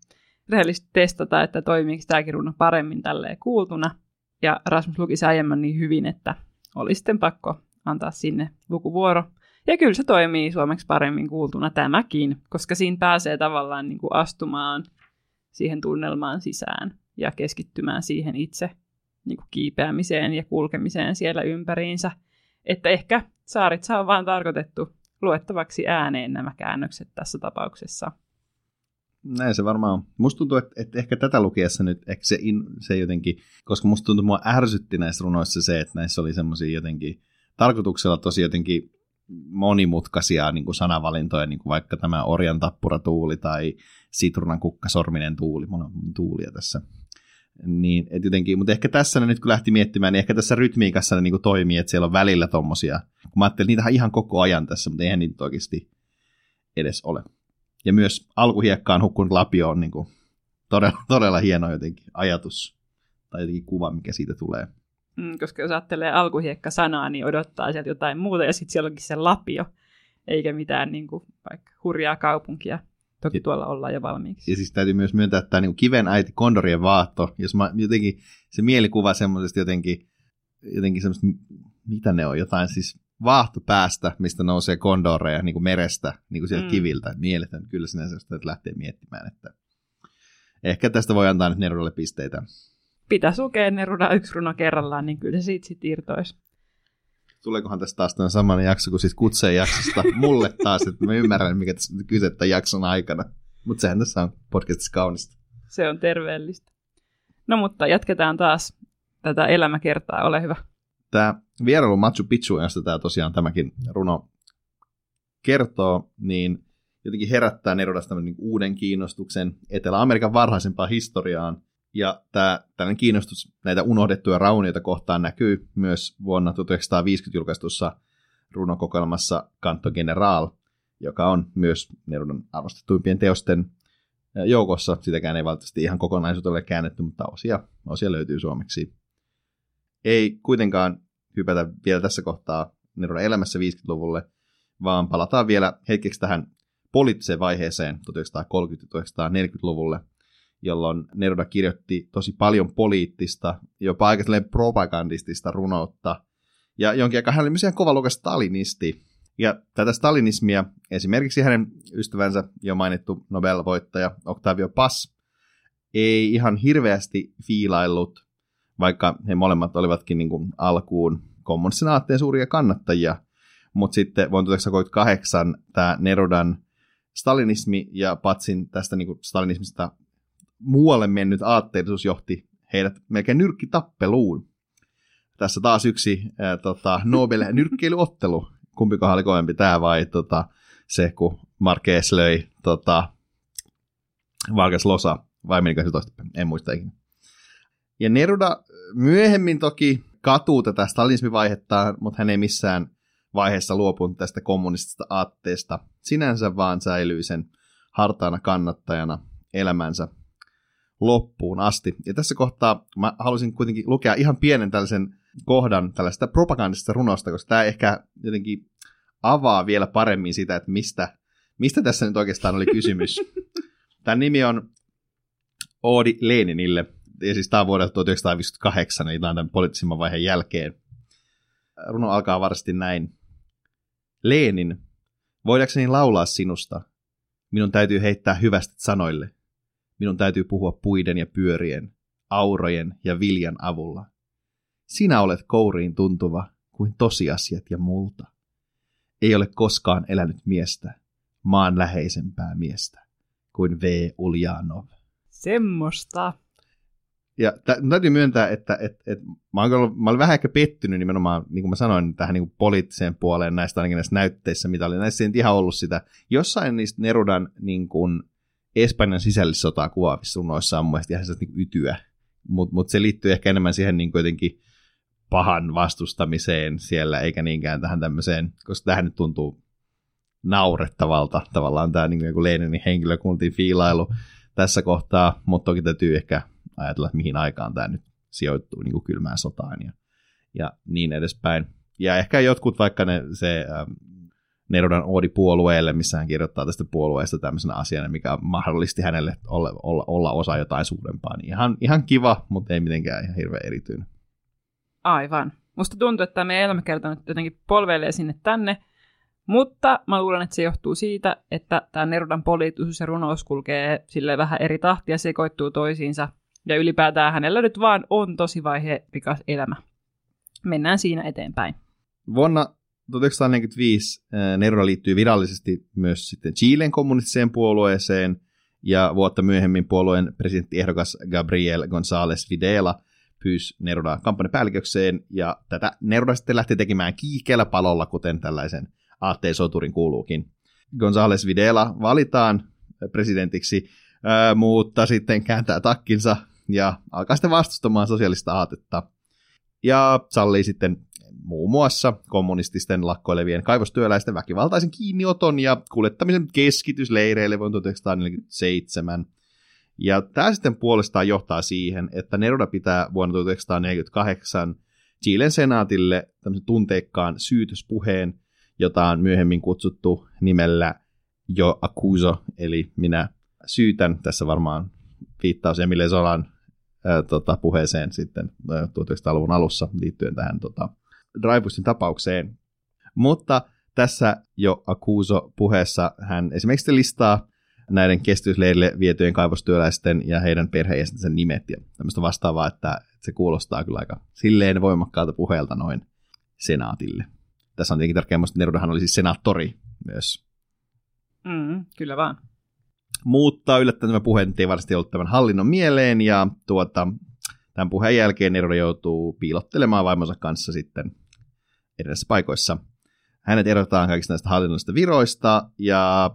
rehellisesti testata, että toimiiko tämäkin runo paremmin tälleen kuultuna. Ja Rasmus luki se aiemmin niin hyvin, että oli sitten pakko antaa sinne lukuvuoro. Ja kyllä se toimii suomeksi paremmin kuultuna tämäkin, koska siinä pääsee tavallaan niin kuin astumaan siihen tunnelmaan sisään ja keskittymään siihen itse niin kuin kiipeämiseen ja kulkemiseen siellä ympäriinsä. Että ehkä saarit on vaan tarkoitettu luettavaksi ääneen nämä käännökset tässä tapauksessa. näin se varmaan on. Musta tuntuu, että, että ehkä tätä lukiessa nyt, ehkä se, in, se jotenkin, koska musta tuntuu, että mua ärsytti näissä runoissa se, että näissä oli semmoisia jotenkin tarkoituksella tosi jotenkin monimutkaisia niin kuin sanavalintoja, niin kuin vaikka tämä orjan tappuratuuli tai sitrunan kukkasorminen tuuli, on tuulia tässä. Niin, et jotenkin, mutta ehkä tässä ne nyt kun lähti miettimään, niin ehkä tässä rytmiikassa ne niin kuin toimii, että siellä on välillä tommosia. Mä ajattelin, niitä ihan koko ajan tässä, mutta eihän niitä oikeasti edes ole. Ja myös alkuhiekkaan hukkunut lapio on niin kuin todella, [laughs] todella hieno jotenkin ajatus tai jotenkin kuva, mikä siitä tulee. Mm, koska jos ajattelee alkuhiekka-sanaa, niin odottaa sieltä jotain muuta, ja sitten siellä onkin se lapio, eikä mitään niin kuin, vaikka hurjaa kaupunkia. Toki tuolla ollaan jo valmiiksi. Ja siis täytyy myös myöntää, että tämä niin kiven äiti Kondorien vaatto, jos mä jotenkin, se mielikuva semmoisesta jotenkin, jotenkin semmoista, mitä ne on, jotain siis vaahtopäästä, mistä nousee kondoreja niin kuin merestä, niin kuin sieltä mm. kiviltä. Mieletön kyllä sinänsä, että lähtee miettimään, että ehkä tästä voi antaa nyt Nerudalle pisteitä. Pitäisi lukea Neruda yksi runo kerrallaan, niin kyllä se siitä sitten irtoisi. Tuleekohan tästä taas tämän saman jakso kuin siis kutseen jaksosta mulle taas, että mä ymmärrän, mikä tässä on kyse tämän jakson aikana. Mutta sehän tässä on podcastissa kaunista. Se on terveellistä. No mutta jatketaan taas tätä elämäkertaa, ole hyvä. Tämä vierailu Machu Picchu, josta tämä tosiaan tämäkin runo kertoo, niin jotenkin herättää Nerudasta niin uuden kiinnostuksen Etelä-Amerikan varhaisempaan historiaan. Ja tämä, tällainen kiinnostus näitä unohdettuja raunioita kohtaan näkyy myös vuonna 1950 julkaistussa runokokoelmassa Canto General, joka on myös Nerudan arvostettuimpien teosten joukossa. Sitäkään ei valitettavasti ihan kokonaisuutta ole käännetty, mutta osia, osia löytyy suomeksi. Ei kuitenkaan hypätä vielä tässä kohtaa Nerudan elämässä 50-luvulle, vaan palataan vielä hetkeksi tähän poliittiseen vaiheeseen 1930-1940-luvulle, jolloin Neruda kirjoitti tosi paljon poliittista, jopa aika propagandistista runoutta, ja jonkin aikaa hän oli myös ihan kova stalinisti. Ja tätä stalinismia esimerkiksi hänen ystävänsä jo mainittu Nobel-voittaja Octavio Paz ei ihan hirveästi fiilaillut vaikka he molemmat olivatkin niin kuin alkuun kommunistisen aatteen suuria kannattajia. Mutta sitten vuonna 1938 tämä Nerudan stalinismi ja Patsin tästä niin kuin stalinismista muualle mennyt aatteellisuus johti heidät melkein nyrkkitappeluun. Tässä taas yksi ää, tota, Nobel-nyrkkeilyottelu. [laughs] Kumpikohan oli kovempi tämä vai tota, se, kun Marquez löi tota, Vargas Losa, vai menikö se toista? En muista ikinä. Ja Neruda myöhemmin toki katuu tätä stalinismivaihetta, mutta hän ei missään vaiheessa luopunut tästä kommunistisesta aatteesta. Sinänsä vaan säilyi sen hartaana kannattajana elämänsä loppuun asti. Ja tässä kohtaa mä halusin kuitenkin lukea ihan pienen tällaisen kohdan tällaista propagandista runosta, koska tämä ehkä jotenkin avaa vielä paremmin sitä, että mistä, mistä tässä nyt oikeastaan oli kysymys. [laughs] Tämän nimi on Oodi Leninille, ja siis tämä on vuodelta 1958, eli tämä on tämän poliittisimman vaiheen jälkeen. Runo alkaa varsin näin. Leenin, voidakseni laulaa sinusta, minun täytyy heittää hyvästä sanoille. Minun täytyy puhua puiden ja pyörien, aurojen ja viljan avulla. Sinä olet kouriin tuntuva kuin tosiasiat ja multa. Ei ole koskaan elänyt miestä, maan läheisempää miestä, kuin V. Uljanov. Semmosta. Ja t- täytyy myöntää, että et, et, mä, olen ollut, mä olen vähän ehkä pettynyt nimenomaan, niin kuin mä sanoin, tähän niin kuin poliittiseen puoleen näistä ainakin näissä näytteissä, mitä oli. Näissä ei ihan ollut sitä. Jossain niistä Nerudan niin kuin, Espanjan sisällissotaa kuvaavissa runoissa on mun mielestä ihan niin ytyä. Mutta mut se liittyy ehkä enemmän siihen niin jotenkin pahan vastustamiseen siellä, eikä niinkään tähän tämmöiseen, koska tähän nyt tuntuu naurettavalta tavallaan tämä niin kuin Leninin henkilökuntiin fiilailu tässä kohtaa, mutta toki täytyy ehkä ajatella, että mihin aikaan tämä nyt sijoittuu niin kuin kylmään sotaan ja, ja niin edespäin. Ja ehkä jotkut vaikka ne, se Nerudan Oodi puolueelle, missä hän kirjoittaa tästä puolueesta tämmöisenä asiana, mikä mahdollisti hänelle olla, olla, olla osa jotain suurempaa. Niin ihan, ihan kiva, mutta ei mitenkään ihan hirveän erityinen. Aivan. Musta tuntuu, että meidän elämäkerta nyt jotenkin polveilee sinne tänne, mutta mä luulen, että se johtuu siitä, että tämä Nerudan poliittisuus ja runous kulkee sille vähän eri tahtia, sekoittuu toisiinsa, ja ylipäätään hänellä nyt vaan on tosi vaihe rikas elämä. Mennään siinä eteenpäin. Vuonna 1945 Neruda liittyy virallisesti myös sitten Chilen kommunistiseen puolueeseen, ja vuotta myöhemmin puolueen presidenttiehdokas Gabriel González Videla pyysi Neruda kampanjapäällikökseen, ja tätä Neruda sitten lähti tekemään kiihkeällä palolla, kuten tällaisen AT-soturin kuuluukin. González Videla valitaan presidentiksi, ää, mutta sitten kääntää takkinsa ja alkaa sitten vastustamaan sosiaalista aatetta. Ja sallii sitten muun muassa kommunististen lakkoilevien kaivostyöläisten väkivaltaisen kiinnioton ja kuljettamisen keskitysleireille vuonna 1947. Ja tämä sitten puolestaan johtaa siihen, että Neruda pitää vuonna 1948 Chilen senaatille tämmöisen tunteikkaan syytöspuheen, jota on myöhemmin kutsuttu nimellä Jo Accuso, eli minä syytän, tässä varmaan viittaus Emile Zolan ää, tota, puheeseen sitten 1900-luvun alussa liittyen tähän tota, Dreyfusin tapaukseen. Mutta tässä jo Akuso puheessa hän esimerkiksi listaa näiden kestysleirille vietyjen kaivostyöläisten ja heidän perheenjäsentensä nimet ja tämmöistä vastaavaa, että se kuulostaa kyllä aika silleen voimakkaalta puheelta noin senaatille. Tässä on tietenkin tärkeää että Nerudahan oli siis senaattori myös. Mm, kyllä vaan. Mutta yllättäen tämä puhe ei varsinaisesti ollut tämän hallinnon mieleen, ja tuota, tämän puheen jälkeen Neruda joutuu piilottelemaan vaimonsa kanssa sitten erilaisissa paikoissa. Hänet erotetaan kaikista näistä hallinnollisista viroista ja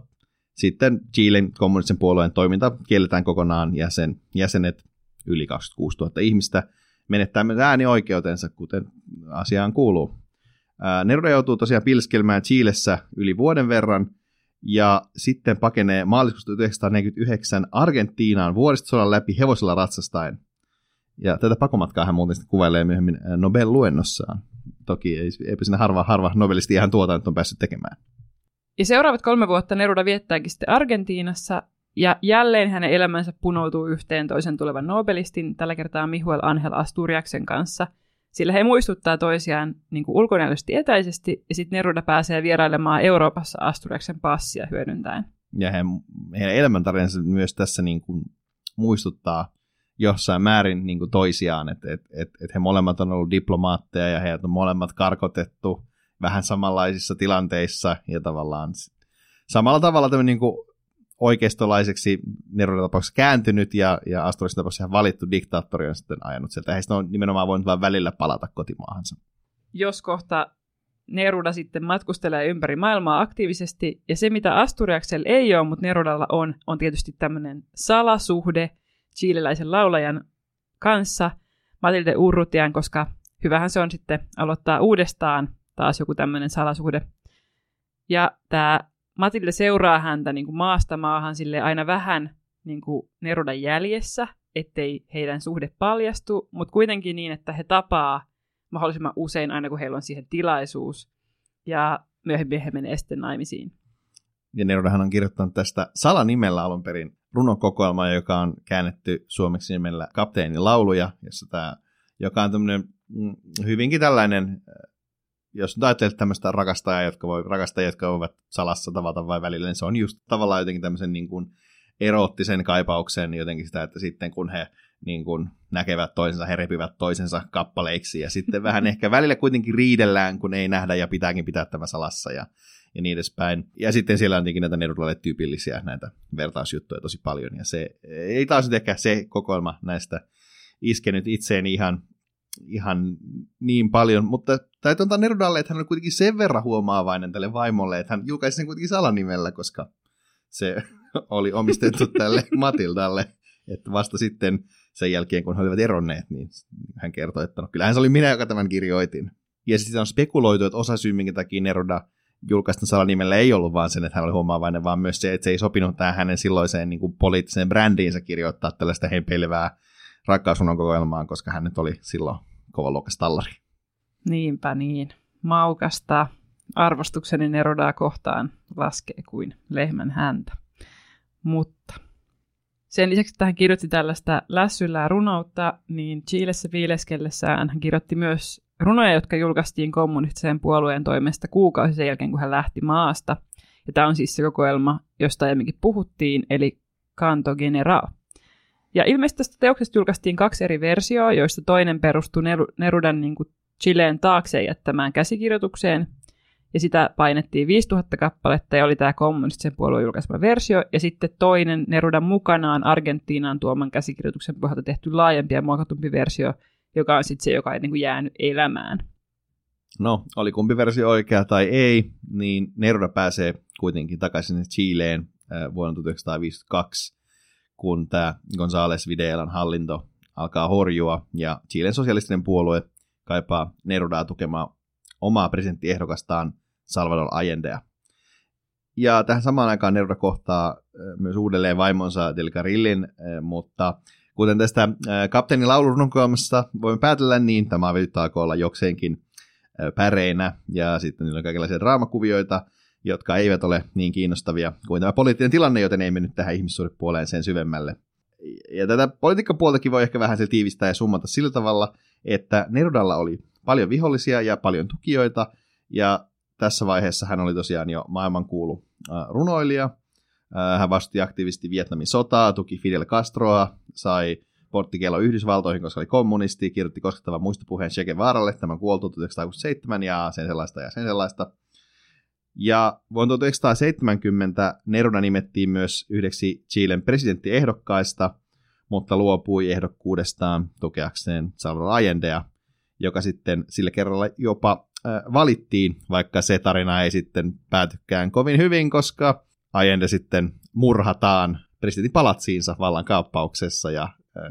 sitten Chilen kommunistisen puolueen toiminta kielletään kokonaan ja sen jäsenet, yli 26 000 ihmistä, menettää myös äänioikeutensa, kuten asiaan kuuluu. Neruda joutuu tosiaan pilskelmään Chilessä yli vuoden verran ja sitten pakenee maaliskuusta 1949 Argentiinaan vuoristosodan läpi hevosella ratsastaen. Ja tätä pakomatkaa hän muuten kuvailee myöhemmin Nobel-luennossaan toki ei, eipä sinne harva, harva novelisti ihan tuota nyt on päässyt tekemään. Ja seuraavat kolme vuotta Neruda viettääkin sitten Argentiinassa, ja jälleen hänen elämänsä punoutuu yhteen toisen tulevan Nobelistin, tällä kertaa Mihuel Angel Asturiaksen kanssa, sillä he muistuttaa toisiaan niin kuin ulkonäöllisesti etäisesti, ja sitten Neruda pääsee vierailemaan Euroopassa Asturiaksen passia hyödyntäen. Ja he, heidän elämäntarinansa myös tässä niin kuin muistuttaa jossain määrin niin kuin toisiaan, että et, et, et he molemmat on ollut diplomaatteja ja heidät on molemmat karkotettu vähän samanlaisissa tilanteissa ja tavallaan samalla tavalla tämmöinen niin kuin oikeistolaiseksi Neronin tapauksessa kääntynyt ja, ja Astorin tapauksessa valittu diktaattori on sitten ajanut sieltä. Heistä on nimenomaan voinut vain välillä palata kotimaahansa. Jos kohta Neruda sitten matkustelee ympäri maailmaa aktiivisesti, ja se mitä Asturiaksella ei ole, mutta Nerudalla on, on tietysti tämmöinen salasuhde – chileläisen laulajan kanssa, Matilde Urrutian, koska hyvähän se on sitten aloittaa uudestaan taas joku tämmöinen salasuhde. Ja tämä Matilde seuraa häntä niin kuin maasta maahan sille aina vähän niin kuin Nerudan jäljessä, ettei heidän suhde paljastu, mutta kuitenkin niin, että he tapaa mahdollisimman usein aina, kun heillä on siihen tilaisuus. Ja myöhemmin he menee sitten naimisiin. Ja Nerudahan on kirjoittanut tästä salanimellä alun perin runokokoelma, joka on käännetty suomeksi nimellä Kapteenin lauluja, jossa tämä, joka on tämmöinen mm, hyvinkin tällainen, äh, jos nyt ajattelet tämmöistä rakastajaa, jotka voi, rakastajia, jotka voivat salassa tavata vai välillä, niin se on just tavallaan jotenkin tämmöisen niin kuin eroottisen kaipauksen jotenkin sitä, että sitten kun he niin kuin näkevät toisensa, he repivät toisensa kappaleiksi ja sitten [laughs] vähän ehkä välillä kuitenkin riidellään, kun ei nähdä ja pitääkin pitää tämä salassa ja ja niin edespäin. Ja sitten siellä on tietenkin näitä Nerulalle tyypillisiä näitä vertausjuttuja tosi paljon, ja se ei taas nyt ehkä se kokoelma näistä iskenyt itseeni ihan, ihan niin paljon, mutta täytyy antaa Nerudalle, että hän oli kuitenkin sen verran huomaavainen tälle vaimolle, että hän julkaisi sen kuitenkin salanimellä, koska se [laughs] oli omistettu tälle [laughs] Matildalle, että vasta sitten sen jälkeen, kun he olivat eronneet, niin hän kertoi, että no, kyllähän se oli minä, joka tämän kirjoitin. Ja sitten on spekuloitu, että osa syy, minkä takia Neruda julkaisten salanimellä ei ollut vaan sen, että hän oli huomaavainen, vaan myös se, että se ei sopinut tähän hänen silloiseen niin kuin poliittiseen brändiinsä kirjoittaa tällaista heimpeilevää rakkausrunon kokoelmaan, koska hän nyt oli silloin luokas tallari. Niinpä niin. Maukasta arvostukseni Nerodaa kohtaan laskee kuin lehmän häntä. Mutta sen lisäksi, että hän kirjoitti tällaista lässyllää runoutta, niin Chilessä viileskellessään hän kirjoitti myös runoja, jotka julkaistiin kommunistisen puolueen toimesta kuukausi sen jälkeen, kun hän lähti maasta. Ja tämä on siis se kokoelma, josta aiemminkin puhuttiin, eli Canto General. Ja ilmeisesti tästä teoksesta julkaistiin kaksi eri versioa, joista toinen perustui Nerudan niin kuin Chileen taakse jättämään käsikirjoitukseen, ja sitä painettiin 5000 kappaletta, ja oli tämä kommunistisen puolueen julkaisema versio, ja sitten toinen Nerudan mukanaan Argentiinaan tuoman käsikirjoituksen pohjalta tehty laajempi ja muokatumpi versio, joka on sitten se, joka ei niin kuin jäänyt elämään. No, oli kumpi versio oikea tai ei, niin Neruda pääsee kuitenkin takaisin Chileen vuonna 1952, kun tämä González Videlan hallinto alkaa horjua ja Chilen sosialistinen puolue kaipaa Nerudaa tukemaan omaa presidenttiehdokastaan Salvador Allendea. Ja tähän samaan aikaan Neruda kohtaa myös uudelleen vaimonsa Del Carillin, mutta kuten tästä kapteenin laulurunkoamassa voimme päätellä, niin tämä avioliitto olla jokseenkin päreinä ja sitten niillä on kaikenlaisia draamakuvioita, jotka eivät ole niin kiinnostavia kuin tämä poliittinen tilanne, joten ei mennyt tähän ihmissuhdepuoleen sen syvemmälle. Ja tätä politiikkapuoltakin voi ehkä vähän se tiivistää ja summata sillä tavalla, että Nerudalla oli paljon vihollisia ja paljon tukijoita, ja tässä vaiheessa hän oli tosiaan jo maailmankuulu runoilija. Hän vastusti aktiivisesti Vietnamin sotaa, tuki Fidel Castroa, sai porttikielo Yhdysvaltoihin, koska oli kommunisti, kirjoitti koskettavan muistopuheen Che Guevaralle, tämän kuoltu 1967 ja sen sellaista ja sen sellaista. Ja vuonna 1970 Neruda nimettiin myös yhdeksi Chilen presidenttiehdokkaista, mutta luopui ehdokkuudestaan tukeakseen Salvador Allendea, joka sitten sillä kerralla jopa äh, valittiin, vaikka se tarina ei sitten päätykään kovin hyvin, koska Allende sitten murhataan presidentin palatsiinsa vallan kaappauksessa ja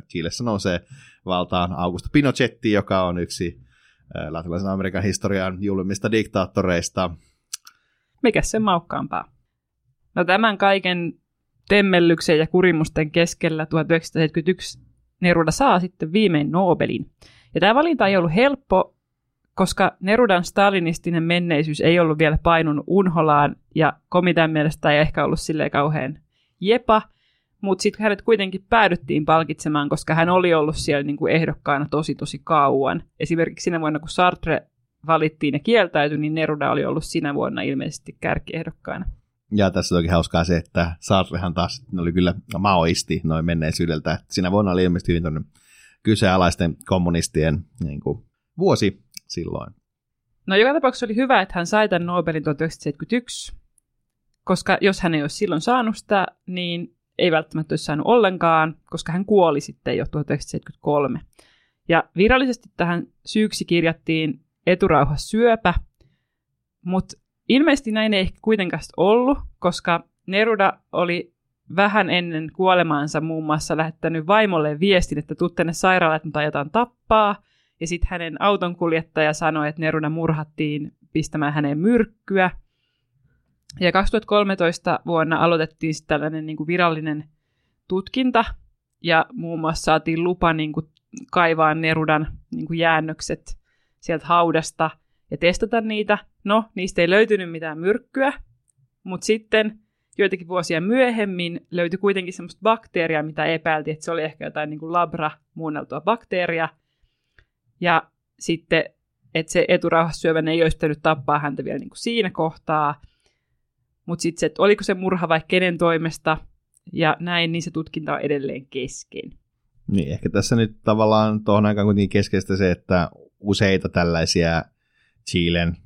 Chilessä nousee valtaan Augusto Pinochetti, joka on yksi latinalaisen Amerikan historian julmista diktaattoreista, mikä sen maukkaampaa? No tämän kaiken temmellyksen ja kurimusten keskellä 1971 Neruda saa sitten viimein Nobelin. Ja tämä valinta ei ollut helppo, koska Nerudan stalinistinen menneisyys ei ollut vielä painunut unholaan, ja komitean mielestä ei ehkä ollut silleen kauhean jepa, mutta sitten hänet kuitenkin päädyttiin palkitsemaan, koska hän oli ollut siellä niin kuin ehdokkaana tosi tosi kauan. Esimerkiksi sinä vuonna, kun Sartre valittiin ja kieltäytyi, niin Neruda oli ollut sinä vuonna ilmeisesti kärkiehdokkaana. Ja tässä onkin hauskaa se, että Sartrehan taas oli kyllä maoisti noin menneisyydeltä. Sinä vuonna oli ilmeisesti hyvin kyseenalaisten kommunistien niin kuin, vuosi silloin. No joka tapauksessa oli hyvä, että hän sai tämän Nobelin 1971, koska jos hän ei olisi silloin saanut sitä, niin ei välttämättä olisi saanut ollenkaan, koska hän kuoli sitten jo 1973. Ja virallisesti tähän syyksi kirjattiin syöpä, mutta ilmeisesti näin ei kuitenkaan ollut, koska Neruda oli vähän ennen kuolemaansa muun muassa lähettänyt vaimolle viestin, että tuu tänne sairaalaan, että tappaa. Ja sitten hänen autonkuljettaja sanoi, että Neruda murhattiin pistämään häneen myrkkyä. Ja 2013 vuonna aloitettiin tällainen niin kuin virallinen tutkinta, ja muun muassa saatiin lupa niin kuin kaivaa Nerudan niin kuin jäännökset sieltä haudasta ja testata niitä. No, niistä ei löytynyt mitään myrkkyä, mutta sitten joitakin vuosia myöhemmin löytyi kuitenkin semmoista bakteeria, mitä epäiltiin, että se oli ehkä jotain niin kuin labra muunneltua bakteeria. Ja sitten, että se eturauhassyövän ei olisi pitänyt tappaa häntä vielä niin kuin siinä kohtaa. Mutta sitten se, että oliko se murha vai kenen toimesta ja näin, niin se tutkinta on edelleen kesken. Niin, ehkä tässä nyt tavallaan tuohon aikaan kuitenkin keskeistä se, että useita tällaisia Chilen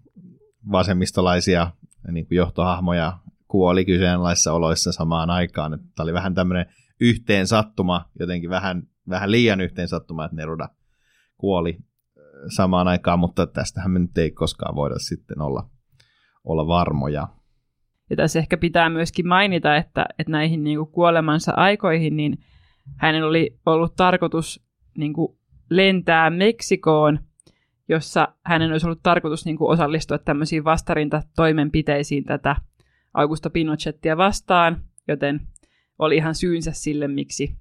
vasemmistolaisia niin kuin johtohahmoja kuoli kyseenalaisissa oloissa samaan aikaan. Tämä oli vähän tämmöinen yhteen sattuma, jotenkin vähän, vähän liian yhteen sattuma, että Neruda kuoli samaan aikaan, mutta tästähän me nyt ei koskaan voida sitten olla, olla varmoja. Ja tässä ehkä pitää myöskin mainita, että, että näihin niin kuin kuolemansa aikoihin, niin hänen oli ollut tarkoitus niin kuin lentää Meksikoon jossa hänen olisi ollut tarkoitus niin kuin osallistua tämmöisiin vastarintatoimenpiteisiin tätä Augusto Pinochettia vastaan, joten oli ihan syynsä sille, miksi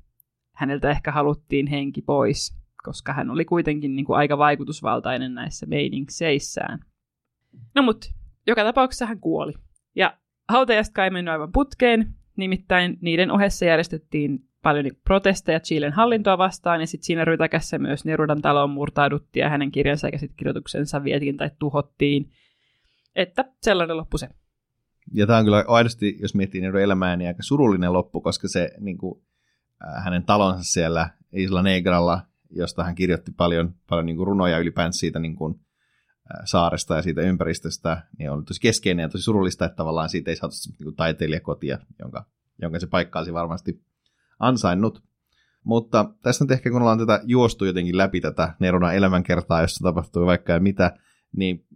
häneltä ehkä haluttiin henki pois, koska hän oli kuitenkin niin kuin aika vaikutusvaltainen näissä meiningseissään. No mut, joka tapauksessa hän kuoli. Ja hautajasta kai mennyt aivan putkeen, nimittäin niiden ohessa järjestettiin paljon protesteja Chilen hallintoa vastaan, ja sitten siinä rytäkässä myös Nerudan taloon murtauduttiin, ja hänen kirjansa ja käsikirjoituksensa vietiin tai tuhottiin. Että sellainen loppu se. Ja tämä on kyllä aidosti, jos miettii Nerudan elämää, niin aika surullinen loppu, koska se niin kuin, äh, hänen talonsa siellä Isla Negralla, josta hän kirjoitti paljon, paljon niin kuin runoja ylipäänsä siitä niin kuin, saaresta ja siitä ympäristöstä, niin on tosi keskeinen ja tosi surullista, että tavallaan siitä ei saatu niin taiteilijakotia, jonka, jonka se paikkaasi varmasti ansainnut. Mutta tässä nyt ehkä kun ollaan tätä juostu jotenkin läpi tätä Neronan elämänkertaa, jossa tapahtuu vaikka ja mitä, niin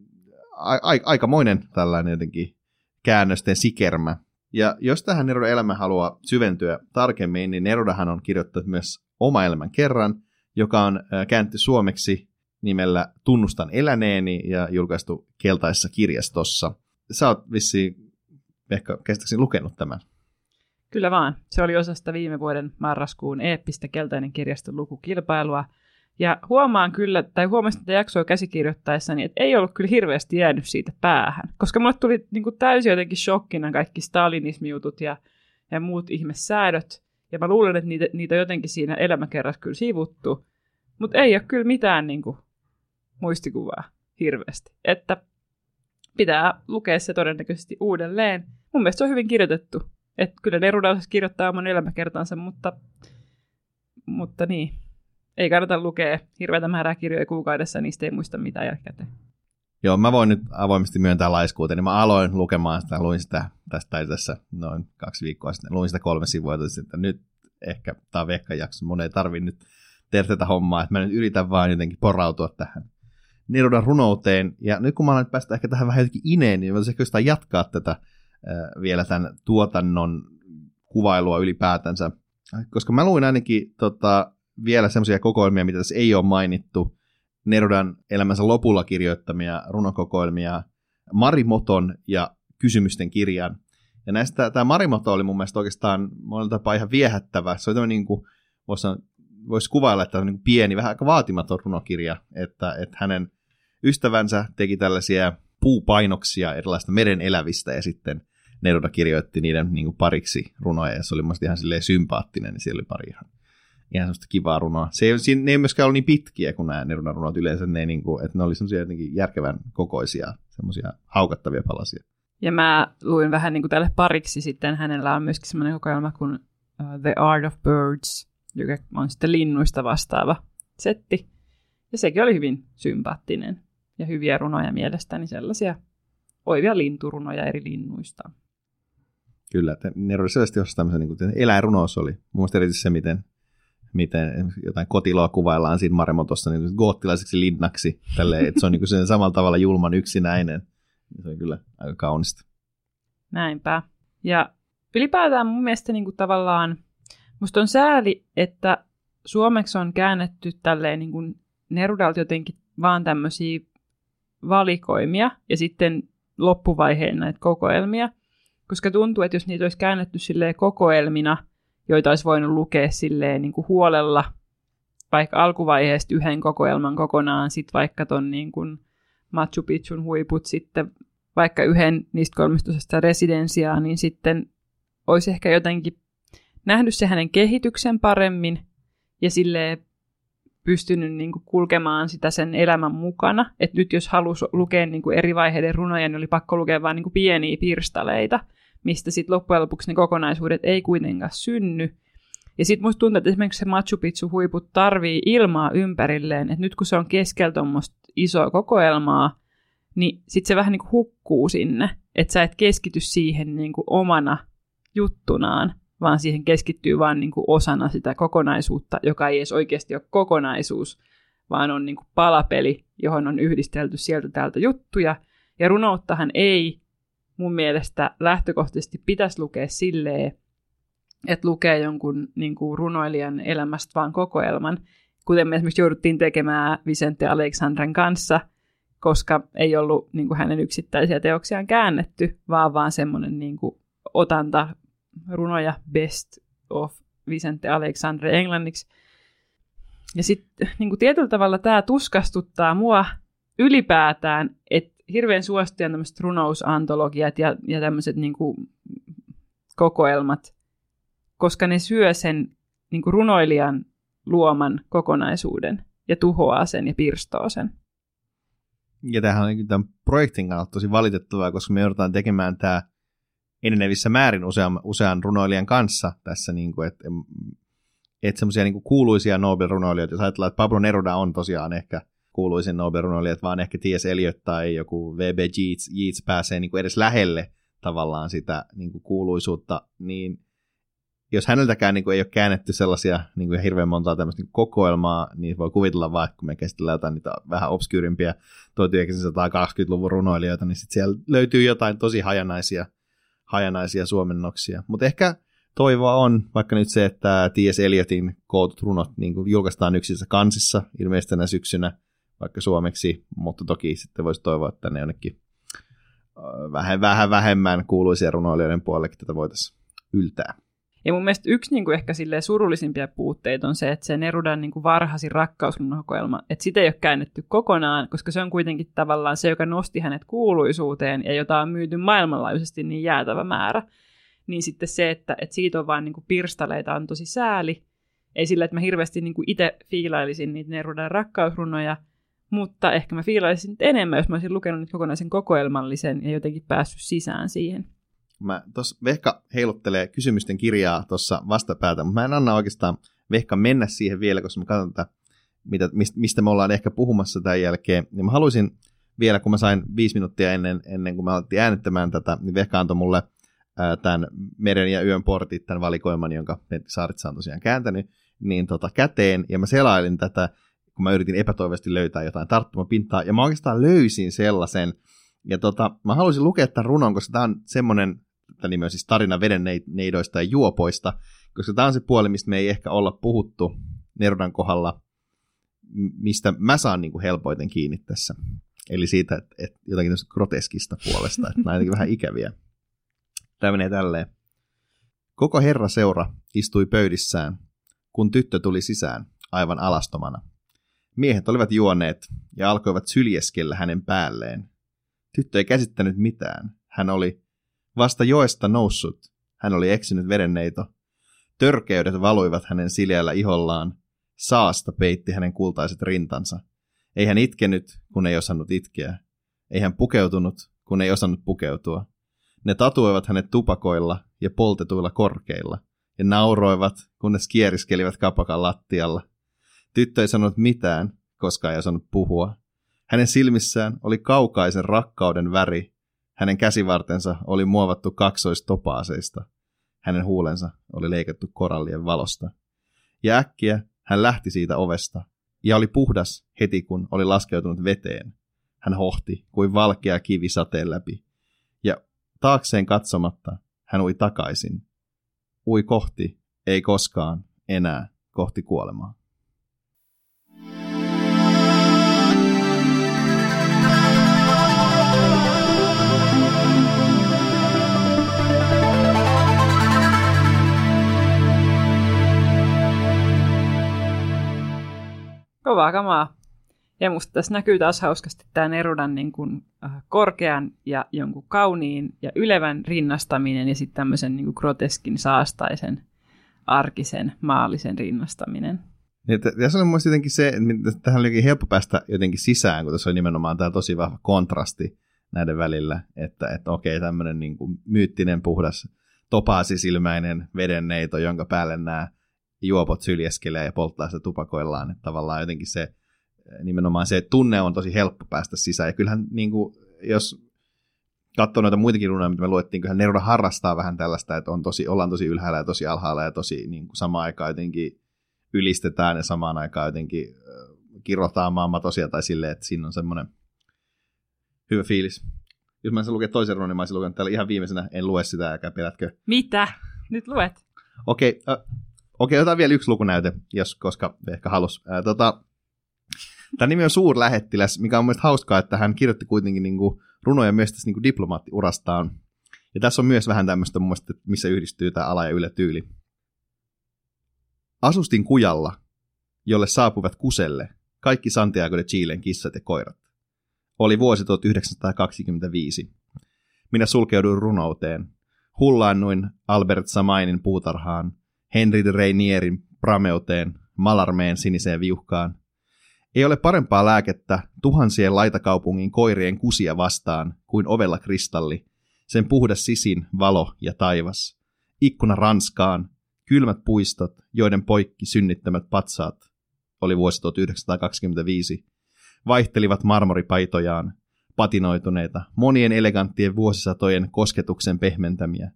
a- a- aikamoinen tällainen jotenkin käännösten sikermä. Ja jos tähän Nerodan elämä haluaa syventyä tarkemmin, niin Nerodahan on kirjoittanut myös oma elämän kerran, joka on käännetty suomeksi nimellä Tunnustan eläneeni ja julkaistu keltaisessa kirjastossa. Sä oot vissiin ehkä käsittääkseni lukenut tämän. Kyllä vaan. Se oli osa sitä viime vuoden marraskuun eeppistä keltainen kirjaston lukukilpailua. Ja huomaan kyllä, tai huomasin tätä jaksoa käsikirjoittaessani, että ei ollut kyllä hirveästi jäänyt siitä päähän. Koska mulle tuli niin kuin täysin jotenkin shokkina kaikki stalinismijutut ja, ja muut ihmessäädöt. Ja mä luulen, että niitä, niitä jotenkin siinä elämäkerrassa kyllä sivuttu. Mutta ei ole kyllä mitään niin kuin, muistikuvaa hirveästi. Että pitää lukea se todennäköisesti uudelleen. Mun mielestä se on hyvin kirjoitettu. Että kyllä Neruda kirjoittaa oman elämäkertansa, mutta, mutta niin. Ei kannata lukea hirveätä määrää kirjoja kuukaudessa, niistä ei muista mitään jälkikäteen. Joo, mä voin nyt avoimesti myöntää laiskuuteen. Mä aloin lukemaan sitä, luin sitä tästä, tai tässä noin kaksi viikkoa sitten, luin sitä kolme sivua, että nyt ehkä tämä on jakso, mun ei tarvi nyt tehdä tätä hommaa, että mä nyt yritän vaan jotenkin porautua tähän Nerudan runouteen. Ja nyt kun mä olen päästä ehkä tähän vähän jotenkin ineen, niin voitaisiin ehkä jatkaa tätä vielä tämän tuotannon kuvailua ylipäätänsä. Koska mä luin ainakin tota, vielä semmoisia kokoelmia, mitä tässä ei ole mainittu. Nerudan elämänsä lopulla kirjoittamia runokokoelmia Marimoton ja Kysymysten kirjan. Ja näistä tämä Marimoto oli mun mielestä oikeastaan monella tapaa ihan viehättävä. Se oli tämmöinen niin kuin, voisi, voisi kuvailla, että on niin pieni, vähän aika vaatimaton runokirja, että, että hänen ystävänsä teki tällaisia puupainoksia erilaista meren elävistä ja sitten Neruda kirjoitti niiden niin pariksi runoja ja se oli musta ihan sympaattinen, niin siellä oli pari ihan, ihan semmoista kivaa runoa. Se ei, siinä, ne ei myöskään ollut niin pitkiä kuin nämä Nerudan runot yleensä, ne, niin kuin, että ne oli semmoisia jotenkin järkevän kokoisia, semmoisia haukattavia palasia. Ja mä luin vähän niin kuin tälle pariksi sitten, hänellä on myöskin semmoinen kokoelma kuin uh, The Art of Birds, joka on sitten linnuista vastaava setti. Ja sekin oli hyvin sympaattinen ja hyviä runoja mielestäni, sellaisia oivia linturunoja eri linnuista. Kyllä, että ne oli sellaisesti jossain tämmöisen niin eläinrunous oli. Mun mielestä erityisesti se, miten, miten jotain kotiloa kuvaillaan siinä Maremotossa niin goottilaiseksi linnaksi, tälleen, että se on niin sen samalla tavalla julman yksinäinen. Se on kyllä aika kaunista. Näinpä. Ja ylipäätään mun mielestä niin kuin tavallaan, musta on sääli, että suomeksi on käännetty tälleen niin kuin Nerudalta jotenkin vaan tämmöisiä valikoimia ja sitten loppuvaiheen näitä kokoelmia, koska tuntuu, että jos niitä olisi käännetty silleen kokoelmina, joita olisi voinut lukea silleen niin kuin huolella, vaikka alkuvaiheesta yhden kokoelman kokonaan, sitten vaikka ton niin kuin Machu Picchun huiput, sitten vaikka yhden niistä kolmestosesta residensiaa, niin sitten olisi ehkä jotenkin nähnyt se hänen kehityksen paremmin ja sille pystynyt niin kuin kulkemaan sitä sen elämän mukana. Että nyt jos halusi lukea niin kuin eri vaiheiden runoja, niin oli pakko lukea vain niin pieniä pirstaleita, mistä sitten loppujen lopuksi ne kokonaisuudet ei kuitenkaan synny. Ja sitten musta tuntuu, että esimerkiksi se Machu Picchu huiput tarvii ilmaa ympärilleen, että nyt kun se on keskellä tuommoista isoa kokoelmaa, niin sitten se vähän niin kuin hukkuu sinne, että sä et keskity siihen niin kuin omana juttunaan, vaan siihen keskittyy vain niin kuin osana sitä kokonaisuutta, joka ei edes oikeasti ole kokonaisuus, vaan on niin kuin palapeli, johon on yhdistelty sieltä täältä juttuja. Ja runouttahan ei mun mielestä lähtökohtaisesti pitäisi lukea silleen, että lukee jonkun niin kuin runoilijan elämästä vaan kokoelman, kuten me esimerkiksi jouduttiin tekemään Vicente Alexandren kanssa, koska ei ollut niin kuin hänen yksittäisiä teoksiaan käännetty, vaan vaan semmoinen niin kuin otanta runoja Best of Vicente Alexandre englanniksi. Ja sitten niin tietyllä tavalla tämä tuskastuttaa mua ylipäätään, että hirveän suosittuja tämmöiset runousantologiat ja, ja tämmöiset niin kokoelmat, koska ne syö sen niin kuin runoilijan luoman kokonaisuuden ja tuhoaa sen ja pirstoo sen. Ja tämähän on tämän projektin kannalta tosi valitettavaa, koska me joudutaan tekemään tämä enenevissä määrin usean, usean runoilijan kanssa tässä, niin kuin, että et semmoisia niin kuuluisia Nobel-runoilijoita, jos ajatellaan, että Pablo Neruda on tosiaan ehkä kuuluisin Nobel-runoilijat, vaan ehkä T.S. Eliot tai joku V.B. Yeats, Yeats pääsee niin kuin edes lähelle tavallaan sitä niin kuin kuuluisuutta, niin jos häneltäkään niin kuin ei ole käännetty sellaisia niin kuin hirveän montaa tämmöistä niin kokoelmaa, niin voi kuvitella että kun me käsitellään jotain niitä vähän obskyrimpiä 1920-luvun runoilijoita, niin sitten siellä löytyy jotain tosi hajanaisia, hajanaisia suomennoksia. Mutta ehkä toivoa on vaikka nyt se, että T.S. Eliotin kootut runot niin kuin julkaistaan yksissä kansissa ilmeisesti tänä syksynä, vaikka suomeksi, mutta toki sitten voisi toivoa, että ne jonnekin vähän, vähän vähemmän kuuluisia runoilijoiden puolellekin tätä voitaisiin yltää. Ja mun mielestä yksi niin kuin ehkä surullisimpia puutteita on se, että se Nerudan niin kuin varhaisin rakkausrunokoelma, että sitä ei ole käännetty kokonaan, koska se on kuitenkin tavallaan se, joka nosti hänet kuuluisuuteen ja jota on myyty maailmanlaajuisesti niin jäätävä määrä. Niin sitten se, että, että siitä on vain niin pirstaleita, on tosi sääli. Ei sillä, että mä hirveästi niin itse fiilailisin niitä Nerudan rakkausrunoja, mutta ehkä mä fiilailisin enemmän, jos mä olisin lukenut nyt kokonaisen kokoelmallisen ja jotenkin päässyt sisään siihen. Mä tuossa Vehka heiluttelee kysymysten kirjaa tuossa vastapäätä, mutta mä en anna oikeastaan Vehka mennä siihen vielä, koska mä katson tätä, mitä, mistä me ollaan ehkä puhumassa tämän jälkeen. Niin mä haluaisin vielä, kun mä sain viisi minuuttia ennen, ennen kuin mä alettiin äänittämään tätä, niin Vehka antoi mulle ää, tämän Meren ja yön portit, tämän valikoiman, jonka Saaritsa on tosiaan kääntänyt, niin tota, käteen, ja mä selailin tätä, kun mä yritin epätoivoisesti löytää jotain tarttumapintaa, ja mä oikeastaan löysin sellaisen, ja tota, mä haluaisin lukea tämän runon, koska tämä on semmoinen tämä nimi on siis tarina vedeneidoista ja juopoista, koska tämä on se puoli, mistä me ei ehkä olla puhuttu Nerudan kohdalla, mistä mä saan niin kuin helpoiten kiinni tässä. Eli siitä, että, että jotakin groteskista puolesta, että nämä on vähän ikäviä. Tämä menee tälleen. Koko herra seura istui pöydissään, kun tyttö tuli sisään, aivan alastomana. Miehet olivat juoneet ja alkoivat syljeskellä hänen päälleen. Tyttö ei käsittänyt mitään. Hän oli Vasta joesta noussut, hän oli eksynyt verenneito. Törkeydet valuivat hänen sileällä ihollaan. Saasta peitti hänen kultaiset rintansa. Ei hän itkenyt, kun ei osannut itkeä. Ei hän pukeutunut, kun ei osannut pukeutua. Ne tatuoivat hänet tupakoilla ja poltetuilla korkeilla, ja nauroivat, kunnes kieriskelivät kapakan lattialla. Tyttö ei sanonut mitään, koska ei osannut puhua. Hänen silmissään oli kaukaisen rakkauden väri, hänen käsivartensa oli muovattu kaksoistopaaseista. Hänen huulensa oli leikattu korallien valosta. Ja äkkiä hän lähti siitä ovesta, ja oli puhdas heti kun oli laskeutunut veteen. Hän hohti kuin valkea kivi sateen läpi, ja taakseen katsomatta hän ui takaisin. Ui kohti, ei koskaan, enää, kohti kuolemaa. Kovaa kamaa. Ja musta tässä näkyy taas hauskasti tämä Nerudan niin kuin, äh, korkean ja jonkun kauniin ja ylevän rinnastaminen ja sitten tämmöisen niin kuin groteskin saastaisen arkisen maallisen rinnastaminen. Ja tässä on mun jotenkin se, että tähän oli helppo päästä jotenkin sisään, kun tässä on nimenomaan tämä tosi vahva kontrasti näiden välillä, että, että okei, tämmöinen niin kuin myyttinen, puhdas, topaasisilmäinen vedenneito, jonka päälle nämä juopot syljeskelee ja polttaa sitä tupakoillaan. Että tavallaan jotenkin se, nimenomaan se tunne on tosi helppo päästä sisään. Ja kyllähän niin kuin, jos katsoo noita muitakin runoja, mitä me luettiin, kyllähän Neruda harrastaa vähän tällaista, että on tosi, ollaan tosi ylhäällä ja tosi alhaalla ja tosi niin kuin samaan aikaan jotenkin ylistetään ja samaan aikaan jotenkin kirrotaan maamatosia tai silleen, että siinä on semmoinen hyvä fiilis. Jos mä en lukea toisen runon, niin mä olisin lukenut täällä ihan viimeisenä, en lue sitä, eikä pelätkö. Mitä? Nyt luet. Okei, okay, äh, Okei, otetaan vielä yksi lukunäyte, jos, koska ehkä halus. Ää, tota, Tämä nimi on Suurlähettiläs, mikä on mielestäni hauskaa, että hän kirjoitti kuitenkin niin kuin, runoja myös tässä niin kuin diplomaattiurastaan. Ja tässä on myös vähän tämmöistä mielestä, missä yhdistyy tämä ala- ja ylätyyli. Asustin kujalla, jolle saapuvat kuselle kaikki Santiago de Chilen kissat ja koirat. Oli vuosi 1925. Minä sulkeuduin runouteen. Hullaannuin Albert Samainin puutarhaan Henry de Reinierin prameuteen, Malarmeen siniseen viuhkaan. Ei ole parempaa lääkettä tuhansien laitakaupungin koirien kusia vastaan kuin ovella kristalli, sen puhdas sisin, valo ja taivas. Ikkuna Ranskaan, kylmät puistot, joiden poikki synnittämät patsaat, oli vuosi 1925. vaihtelivat marmoripaitojaan, patinoituneita, monien eleganttien vuosisatojen kosketuksen pehmentämiä.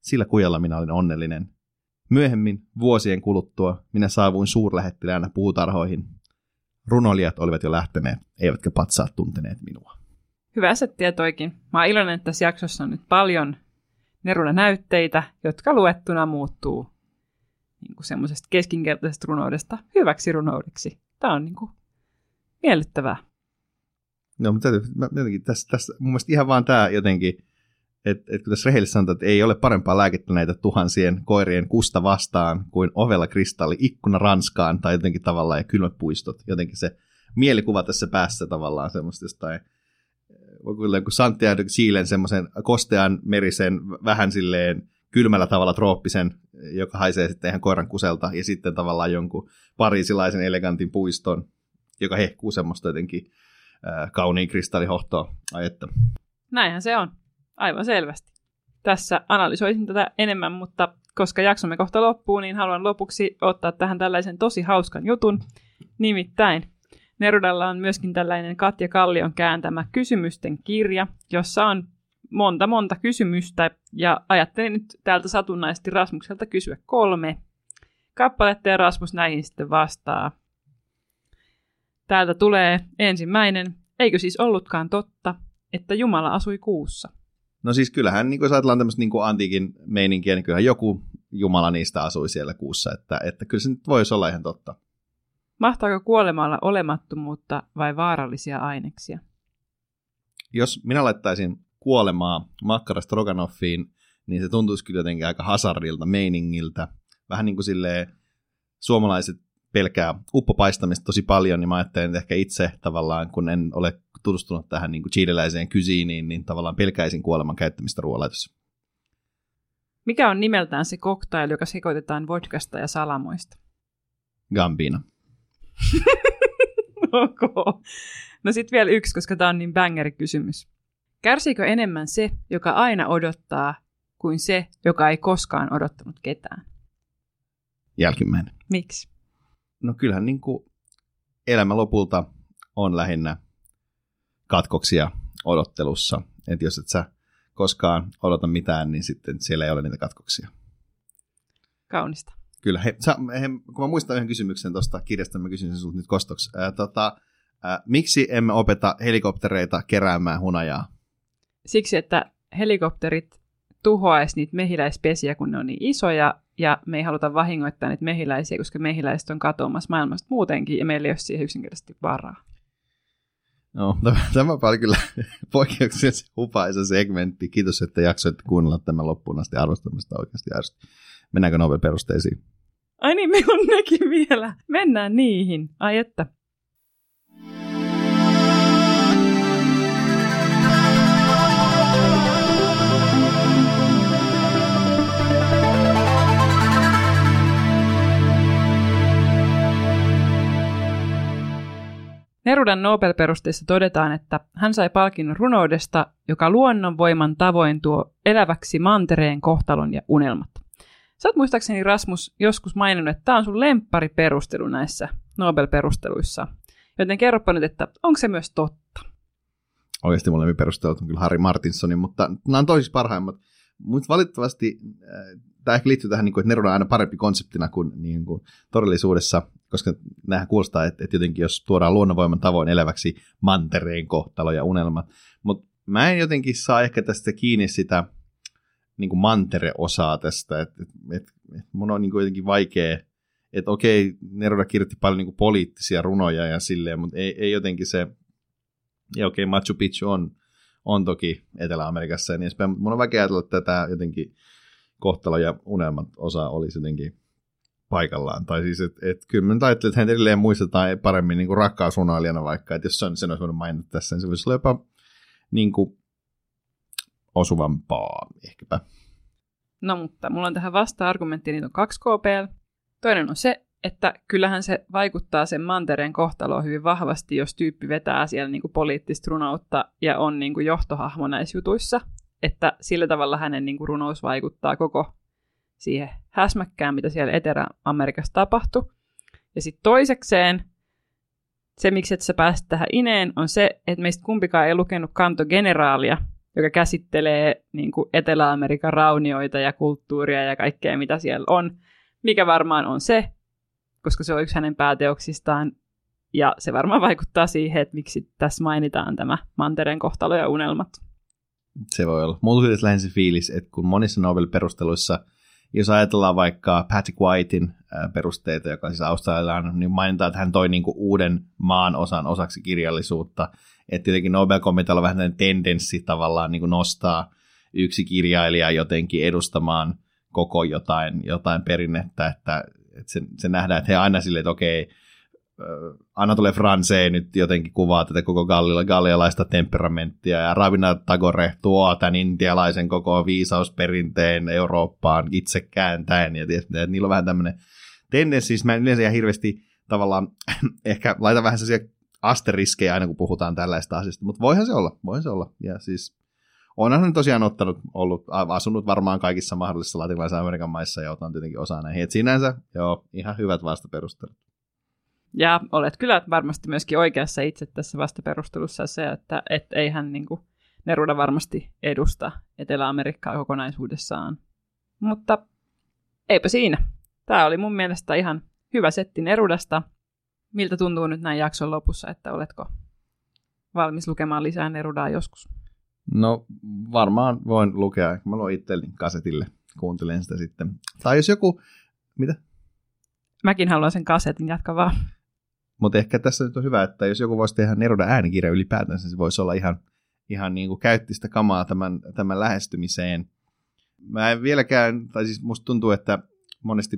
Sillä kujalla minä olin onnellinen. Myöhemmin, vuosien kuluttua, minä saavuin suurlähettiläänä puutarhoihin. Runolijat olivat jo lähteneet, eivätkä patsaat tunteneet minua. Hyvä settiä toikin. Mä oon iloinen, että tässä jaksossa on nyt paljon Neruna näytteitä, jotka luettuna muuttuu niin kuin semmoisesta keskinkertaisesta runoudesta hyväksi runoudeksi. Tämä on niin kuin miellyttävää. No, mutta mä, jotenkin tässä, tässä, mun mielestä ihan vaan tämä jotenkin, että et kun tässä rehellisesti sanotaan, että ei ole parempaa lääkettä näitä tuhansien koirien kusta vastaan kuin ovella kristalli, ikkuna Ranskaan tai jotenkin tavallaan ja kylmät puistot. Jotenkin se mielikuva tässä päässä tavallaan semmoista jostain kuin Santiago Chilen semmoisen kostean merisen, vähän silleen kylmällä tavalla trooppisen, joka haisee sitten ihan koiran kuselta, ja sitten tavallaan jonkun parisilaisen elegantin puiston, joka hehkuu semmoista jotenkin äh, kauniin kristallihohtoa. Ai että. Näinhän se on, aivan selvästi. Tässä analysoisin tätä enemmän, mutta koska jaksomme kohta loppuu, niin haluan lopuksi ottaa tähän tällaisen tosi hauskan jutun. Nimittäin Nerudalla on myöskin tällainen Katja Kallion kääntämä kysymysten kirja, jossa on monta monta kysymystä ja ajattelin nyt täältä satunnaisesti Rasmukselta kysyä kolme kappaletta ja Rasmus näihin sitten vastaa. Täältä tulee ensimmäinen. Eikö siis ollutkaan totta, että Jumala asui kuussa? No siis kyllähän, niin jos ajatellaan tämmöistä niin kuin antiikin meininkiä, niin kyllähän joku Jumala niistä asui siellä kuussa, että, että kyllä se nyt voisi olla ihan totta. Mahtaako kuolemalla olemattomuutta vai vaarallisia aineksia? Jos minä laittaisin kuolemaa makkarasta Roganoffiin, niin se tuntuisi kyllä jotenkin aika hasardilta meiningiltä. Vähän niin kuin silleen suomalaiset pelkää uppopaistamista tosi paljon, niin mä ajattelen, että ehkä itse tavallaan, kun en ole tutustunut tähän niin kuin chileläiseen kysiiniin, niin tavallaan pelkäisin kuoleman käyttämistä ruoanlaitossa. Mikä on nimeltään se cocktail, joka sekoitetaan vodkasta ja salamoista? Gambina. [laughs] ok. No sitten vielä yksi, koska tämä on niin bangeri kysymys. Kärsiikö enemmän se, joka aina odottaa, kuin se, joka ei koskaan odottanut ketään? Jälkimmäinen. Miksi? No kyllähän niin kuin elämä lopulta on lähinnä katkoksia odottelussa. Että jos et sä koskaan odota mitään, niin sitten siellä ei ole niitä katkoksia. Kaunista. Kyllä. He, sä, he, kun mä muistan yhden kysymyksen tuosta kirjasta, mä kysyn sinulta nyt kostoksi. Ää, tota, ää, miksi emme opeta helikoptereita keräämään hunajaa? Siksi, että helikopterit tuhoaisi niitä mehiläispesiä, kun ne on niin isoja, ja me ei haluta vahingoittaa niitä mehiläisiä, koska mehiläiset on katoamassa maailmasta muutenkin, ja meillä ei ole siihen yksinkertaisesti varaa. No, [laughs] tämä, oli kyllä poikkeuksellisen hupaisa segmentti. Kiitos, että jaksoitte kuunnella tämän loppuun asti arvostamista oikeasti ärsytti. Mennäänkö Nobel-perusteisiin? Ai niin, meillä on nekin vielä. Mennään niihin. Ai että. Nerudan Nobel-perusteissa todetaan, että hän sai palkinnon runoudesta, joka luonnonvoiman tavoin tuo eläväksi mantereen kohtalon ja unelmat. Sä oot muistaakseni Rasmus joskus maininnut, että tämä on sun perustelu näissä Nobel-perusteluissa. Joten kerropa nyt, että onko se myös totta? Oikeasti mun perustelut on kyllä Harry Martinsonin, mutta nämä on toisiksi parhaimmat. Mutta valitettavasti äh, tämä ehkä liittyy tähän, niin että Neruda on aina parempi konseptina kuin, niin kuin todellisuudessa, koska nämähän kuulostaa, että, että jotenkin jos tuodaan luonnonvoiman tavoin eläväksi mantereen kohtalo ja unelmat. Mutta mä en jotenkin saa ehkä tästä kiinni sitä niin kuin mantere-osaa tästä, että et, et, mun on niin kuin jotenkin vaikea, että okei, Neruda kirjoitti paljon niin kuin poliittisia runoja ja silleen, mutta ei, ei jotenkin se, ja okei, Machu Picchu on, on toki Etelä-Amerikassa ja niin edespäin, mutta mun on vaikea ajatella, että tämä jotenkin kohtalo ja unelmat osa olisi jotenkin paikallaan. Tai siis, että et, kyllä mä ajattelin, että hän edelleen muistetaan paremmin niin kuin rakkausrunoilijana vaikka, että jos sen, sen olisi voinut mainita tässä, niin se voisi olla jopa niin kuin, osuvampaa ehkäpä. No mutta mulla on tähän vasta-argumentti, niitä on kaksi KPL. Toinen on se, että kyllähän se vaikuttaa sen mantereen kohtaloon hyvin vahvasti, jos tyyppi vetää siellä niin kuin poliittista runoutta ja on niin kuin johtohahmo näissä jutuissa. Että sillä tavalla hänen niin kuin runous vaikuttaa koko siihen häsmäkkään, mitä siellä Etelä-Amerikassa tapahtui. Ja sitten toisekseen Se, miksi et sä pääset tähän ineen, on se, että meistä kumpikaan ei lukenut kantogeneraalia, joka käsittelee niin kuin Etelä-Amerikan raunioita ja kulttuuria ja kaikkea, mitä siellä on, mikä varmaan on se, koska se on yksi hänen pääteoksistaan, ja se varmaan vaikuttaa siihen, että miksi tässä mainitaan tämä Mantereen kohtalo ja unelmat. Se voi olla. Mulla tuli lähinnä se fiilis, että kun monissa Nobel-perusteluissa, jos ajatellaan vaikka Patrick Whitein perusteita, joka siis australialainen, niin mainitaan, että hän toi niinku uuden maan osan osaksi kirjallisuutta. Että jotenkin Nobel-komitealla on vähän tendenssi tavallaan niinku nostaa yksi kirjailija jotenkin edustamaan koko jotain, jotain perinnettä, että, että se, se nähdään, että he aina silleen, että okei, Anatole France nyt jotenkin kuvaa tätä koko gallialaista temperamenttia, ja Ravina Tagore tuo tämän intialaisen koko viisausperinteen Eurooppaan itse kääntäen, ja tietysti, että niillä on vähän tämmöinen tendenssi, siis mä en yleensä ihan hirveästi tavallaan, [clears throat] ehkä laita vähän sellaisia asteriskejä aina, kun puhutaan tällaista asiasta, mutta voihan se olla, voihan se olla, ja siis onhan hän tosiaan ottanut, ollut, asunut varmaan kaikissa mahdollisissa latinalaisen Amerikan maissa ja otan tietenkin osaa näihin. Et sinänsä, joo, ihan hyvät vastaperustelut. Ja olet kyllä varmasti myöskin oikeassa itse tässä vastaperustelussa se, että et eihän niin kuin, Neruda varmasti edusta Etelä-Amerikkaa kokonaisuudessaan. Mutta eipä siinä. Tämä oli mun mielestä ihan hyvä setti Nerudasta. Miltä tuntuu nyt näin jakson lopussa, että oletko valmis lukemaan lisää Nerudaa joskus? No varmaan voin lukea. Mä luon itselleni kasetille. Kuuntelen sitä sitten. Tai jos joku... Mitä? Mäkin haluan sen kasetin, jatka vaan. Mutta ehkä tässä nyt on hyvä, että jos joku voisi tehdä Neruda äänikirja ylipäätänsä, se voisi olla ihan, ihan niin kuin käyttistä kamaa tämän, tämän lähestymiseen. Mä en vieläkään, tai siis musta tuntuu, että monesti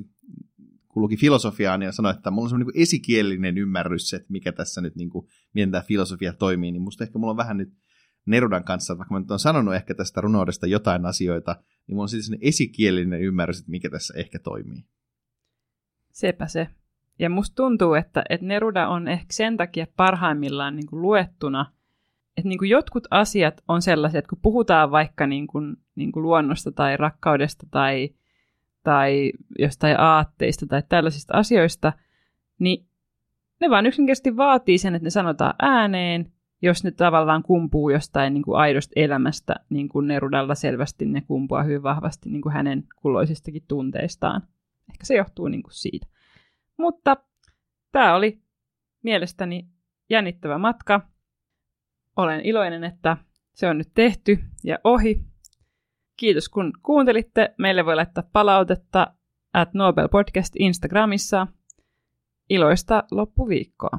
kun luki filosofiaa, niin sanoi, että mulla on semmoinen niin esikielinen ymmärrys, että mikä tässä nyt, niin kuin, miten tämä filosofia toimii, niin musta ehkä mulla on vähän nyt Nerudan kanssa, vaikka mä nyt olen sanonut ehkä tästä runoudesta jotain asioita, niin mulla on siis esikielinen ymmärrys, että mikä tässä ehkä toimii. Sepä se. Ja musta tuntuu, että, että Neruda on ehkä sen takia parhaimmillaan niin kuin luettuna, että niin kuin jotkut asiat on sellaisia, että kun puhutaan vaikka niin kuin, niin kuin luonnosta tai rakkaudesta tai, tai jostain aatteista tai tällaisista asioista, niin ne vaan yksinkertaisesti vaatii sen, että ne sanotaan ääneen, jos ne tavallaan kumpuu jostain niin kuin aidosta elämästä, niin kuin Nerudalla selvästi ne kumpuaa hyvin vahvasti niin kuin hänen kulloisistakin tunteistaan. Ehkä se johtuu niin kuin siitä. Mutta tämä oli mielestäni jännittävä matka. Olen iloinen, että se on nyt tehty ja ohi. Kiitos kun kuuntelitte. Meille voi laittaa palautetta at Nobel Podcast Instagramissa. Iloista loppuviikkoa.